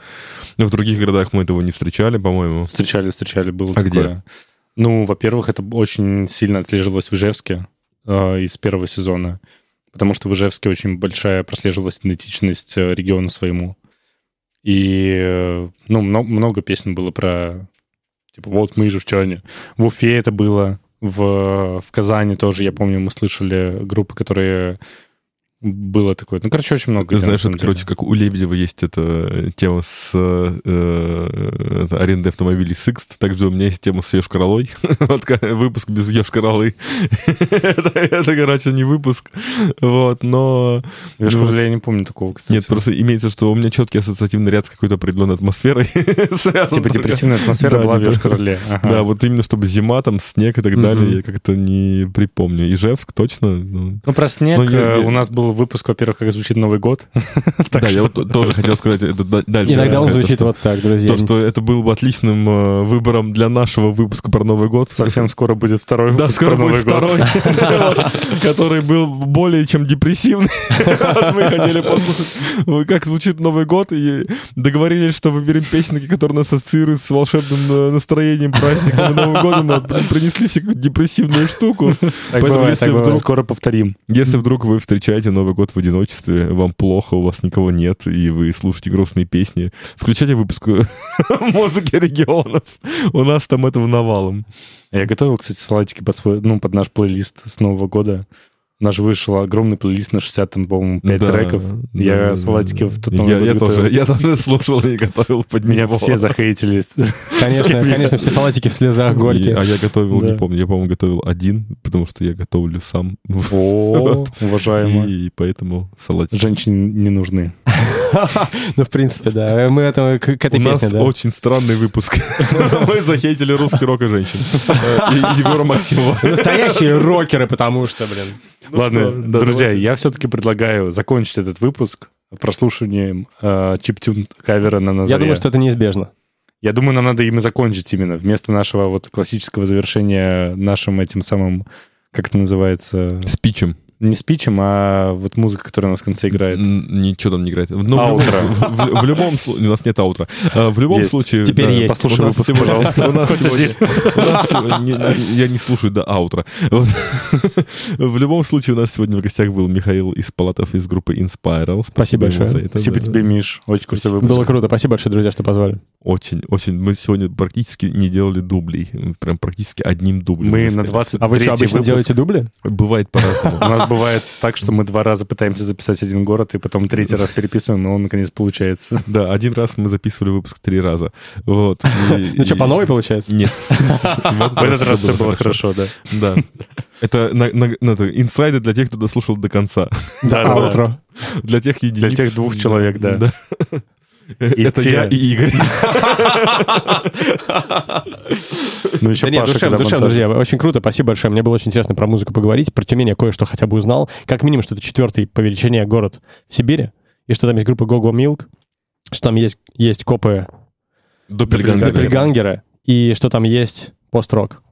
Но в других городах мы этого не встречали, по-моему. Встречали, встречали, было А такое. где? Ну, во-первых, это очень сильно отслеживалось в Ижевске э, из первого сезона, потому что в Ижевске очень большая прослеживалась идентичность э, региону своему. И, э, ну, мно- много песен было про, типа, вот мы ижевчане. В Уфе это было, в, в Казани тоже, я помню, мы слышали группы, которые было такое. Ну, короче, очень много. Знаешь, это, короче, как у Лебедева есть эта э, тема с э, это, арендой автомобилей Sixt, также у меня есть тема с Ёж-Королой. Вот выпуск без Ёж-Королы. это, это, короче, не выпуск. Вот, но... Я ж ну, я не помню такого, кстати. Нет, просто имеется, что у меня четкий ассоциативный ряд с какой-то определенной атмосферой. Типа депрессивная атмосфера Да, была в типа- Ёж-Короле. Ага. Да, вот именно чтобы зима, там снег и так далее, я как-то не припомню. Ижевск точно. ну, Ну, про снег Ну, я- э, я- у нас был выпуск, во-первых, как звучит Новый год. Да, я тоже хотел сказать это да- дальше. Иногда он звучит вот так, друзья. То, что это был бы отличным э, выбором для нашего выпуска про Новый год. Совсем скоро будет второй Да, выпуск скоро про будет Новый год. второй, который был более чем депрессивный. Мы хотели послушать, э, как звучит Новый год, и договорились, что выберем песенки, которые нас ассоциируют с волшебным э, настроением, праздником и Новым годом, а принесли все какую-то депрессивную штуку. Поэтому если вдруг- Скоро повторим. Если вдруг вы встречаете Новый год в одиночестве, вам плохо, у вас никого нет, и вы слушаете грустные песни, включайте выпуск музыки регионов. У нас там этого навалом. Я готовил, кстати, салатики под свой, ну, под наш плейлист с Нового года. Наш вышел огромный плейлист на 60, там, по-моему, 5 Да, треков. да, Я да, салатики да. в тот Новый я, я готовил. тоже, я тоже слушал и готовил под Меня него. все захейтили. Конечно, конечно, все салатики в слезах горькие. а я готовил, не помню, я, по-моему, готовил один, потому что я готовлю сам. О, уважаемо. И поэтому салатик. Женщины не нужны. Ну, в принципе, да. Мы это к, к этой У нас песне, да. очень странный выпуск. Мы захейтили русский рок и женщин. Э, и Егора Максимова. Настоящие рокеры, потому что, блин. Ну Ладно, друзья, я все-таки предлагаю закончить этот выпуск прослушиванием э, чиптюн кавера на Назаре. Я думаю, что это неизбежно. Я думаю, нам надо им и закончить именно. Вместо нашего вот классического завершения нашим этим самым, как это называется, Спичем. Не спичем, а вот музыка, которая у нас в конце играет. Ничего там не играет. Ну, Аутро. В, в- в любом случае... У нас нет аутра. А, В любом Есть. случае... Теперь есть. Послушай у выпуск, сегодня- пожалуйста. У нас сегодня- у нас сегодня- Я не слушаю до аутра. Вот. В любом случае, у нас сегодня в гостях был Михаил из Палатов из группы Inspiral. Спасибо большое. это. Спасибо Да. тебе, Миш. Очень крутой выпуск. Было круто. Спасибо большое, друзья, что позвали. Очень, очень. Мы сегодня практически не делали дублей. Прям практически одним дублем. Мы на засняли. 23 А вы что, обычно выпуск. делаете дубли? Бывает по-разному. Нас бывает так, что мы два раза пытаемся записать один город, и потом третий раз переписываем, но он наконец получается. Да, один раз мы записывали выпуск три раза. Вот. Ну что, по новой получается? Нет. В этот раз все было хорошо, да. Да. Это, на- это инсайды для тех, кто дослушал до конца. Да, да. Аутро. Для тех единиц. Для тех двух человек, да. Это те. я и Игорь. Ну, еще Да нет, Паша, душевно, душевно, друзья. Очень круто, спасибо большое. Мне было очень интересно про музыку поговорить. Про Тюмень я кое-что хотя бы узнал. Как минимум, что это четвертый по величине город в Сибири. И что там есть группа Go-Go Milk. Что там есть, есть копы Доппельгангеры. Доппельгангера. И что там есть пост-рок.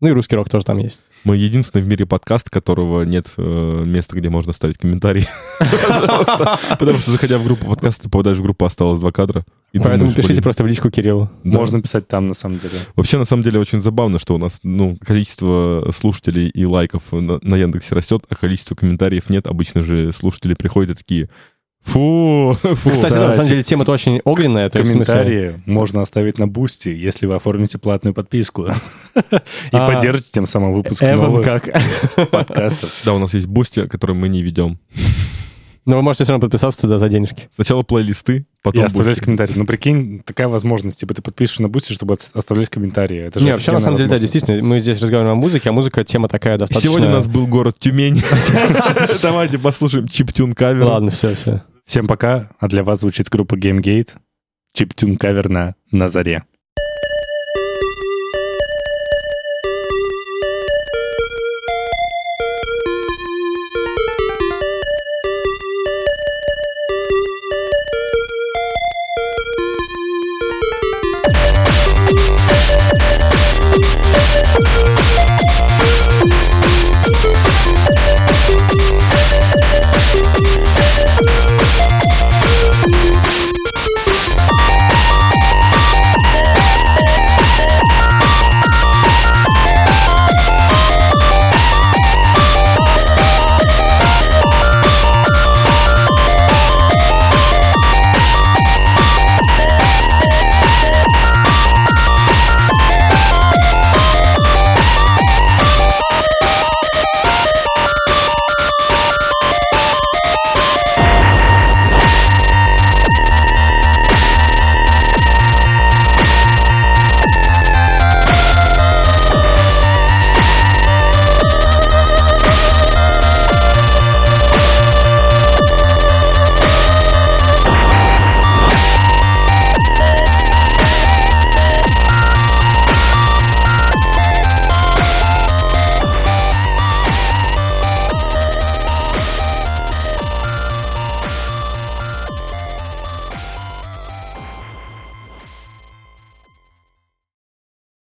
Ну и русский рок тоже там есть. Мы единственный в мире подкаст, которого нет э, места, где можно ставить комментарии. Потому что- заходя в группу подкаста, ты попадаешь в группу «Осталось два кадра». Поэтому пишите просто в личку Кириллу. Можно писать там, на самом деле. Вообще, на самом деле, очень забавно, что у нас ну, количество слушателей и лайков на Яндексе растет, а количество комментариев нет. Обычно же слушатели приходят и такие «Фу, фу». Кстати, да, на самом деле тема-то очень огненная. то есть, в смысле- Комментарии можно оставить на Бусти, если вы оформите платную подписку. И А, поддержите тем самым выпуск Эван новых как? подкастов. Да, у нас есть бусти, который мы не ведем. Но вы можете все равно подписаться туда за денежки. Сначала плейлисты, И потом оставлять бусти. комментарии. Ну, прикинь, такая возможность. Типа ты подпишешься на Бусти, чтобы оставлять комментарии. Это же Не, вообще, на самом деле, да, действительно, мы здесь разговариваем о музыке, а музыка тема такая достаточно... Сегодня у нас был город Тюмень. Давайте послушаем чиптюн кавер. Ладно, все, все. Всем пока. А для вас звучит группа GameGate. Чиптюн кавер на «На заре».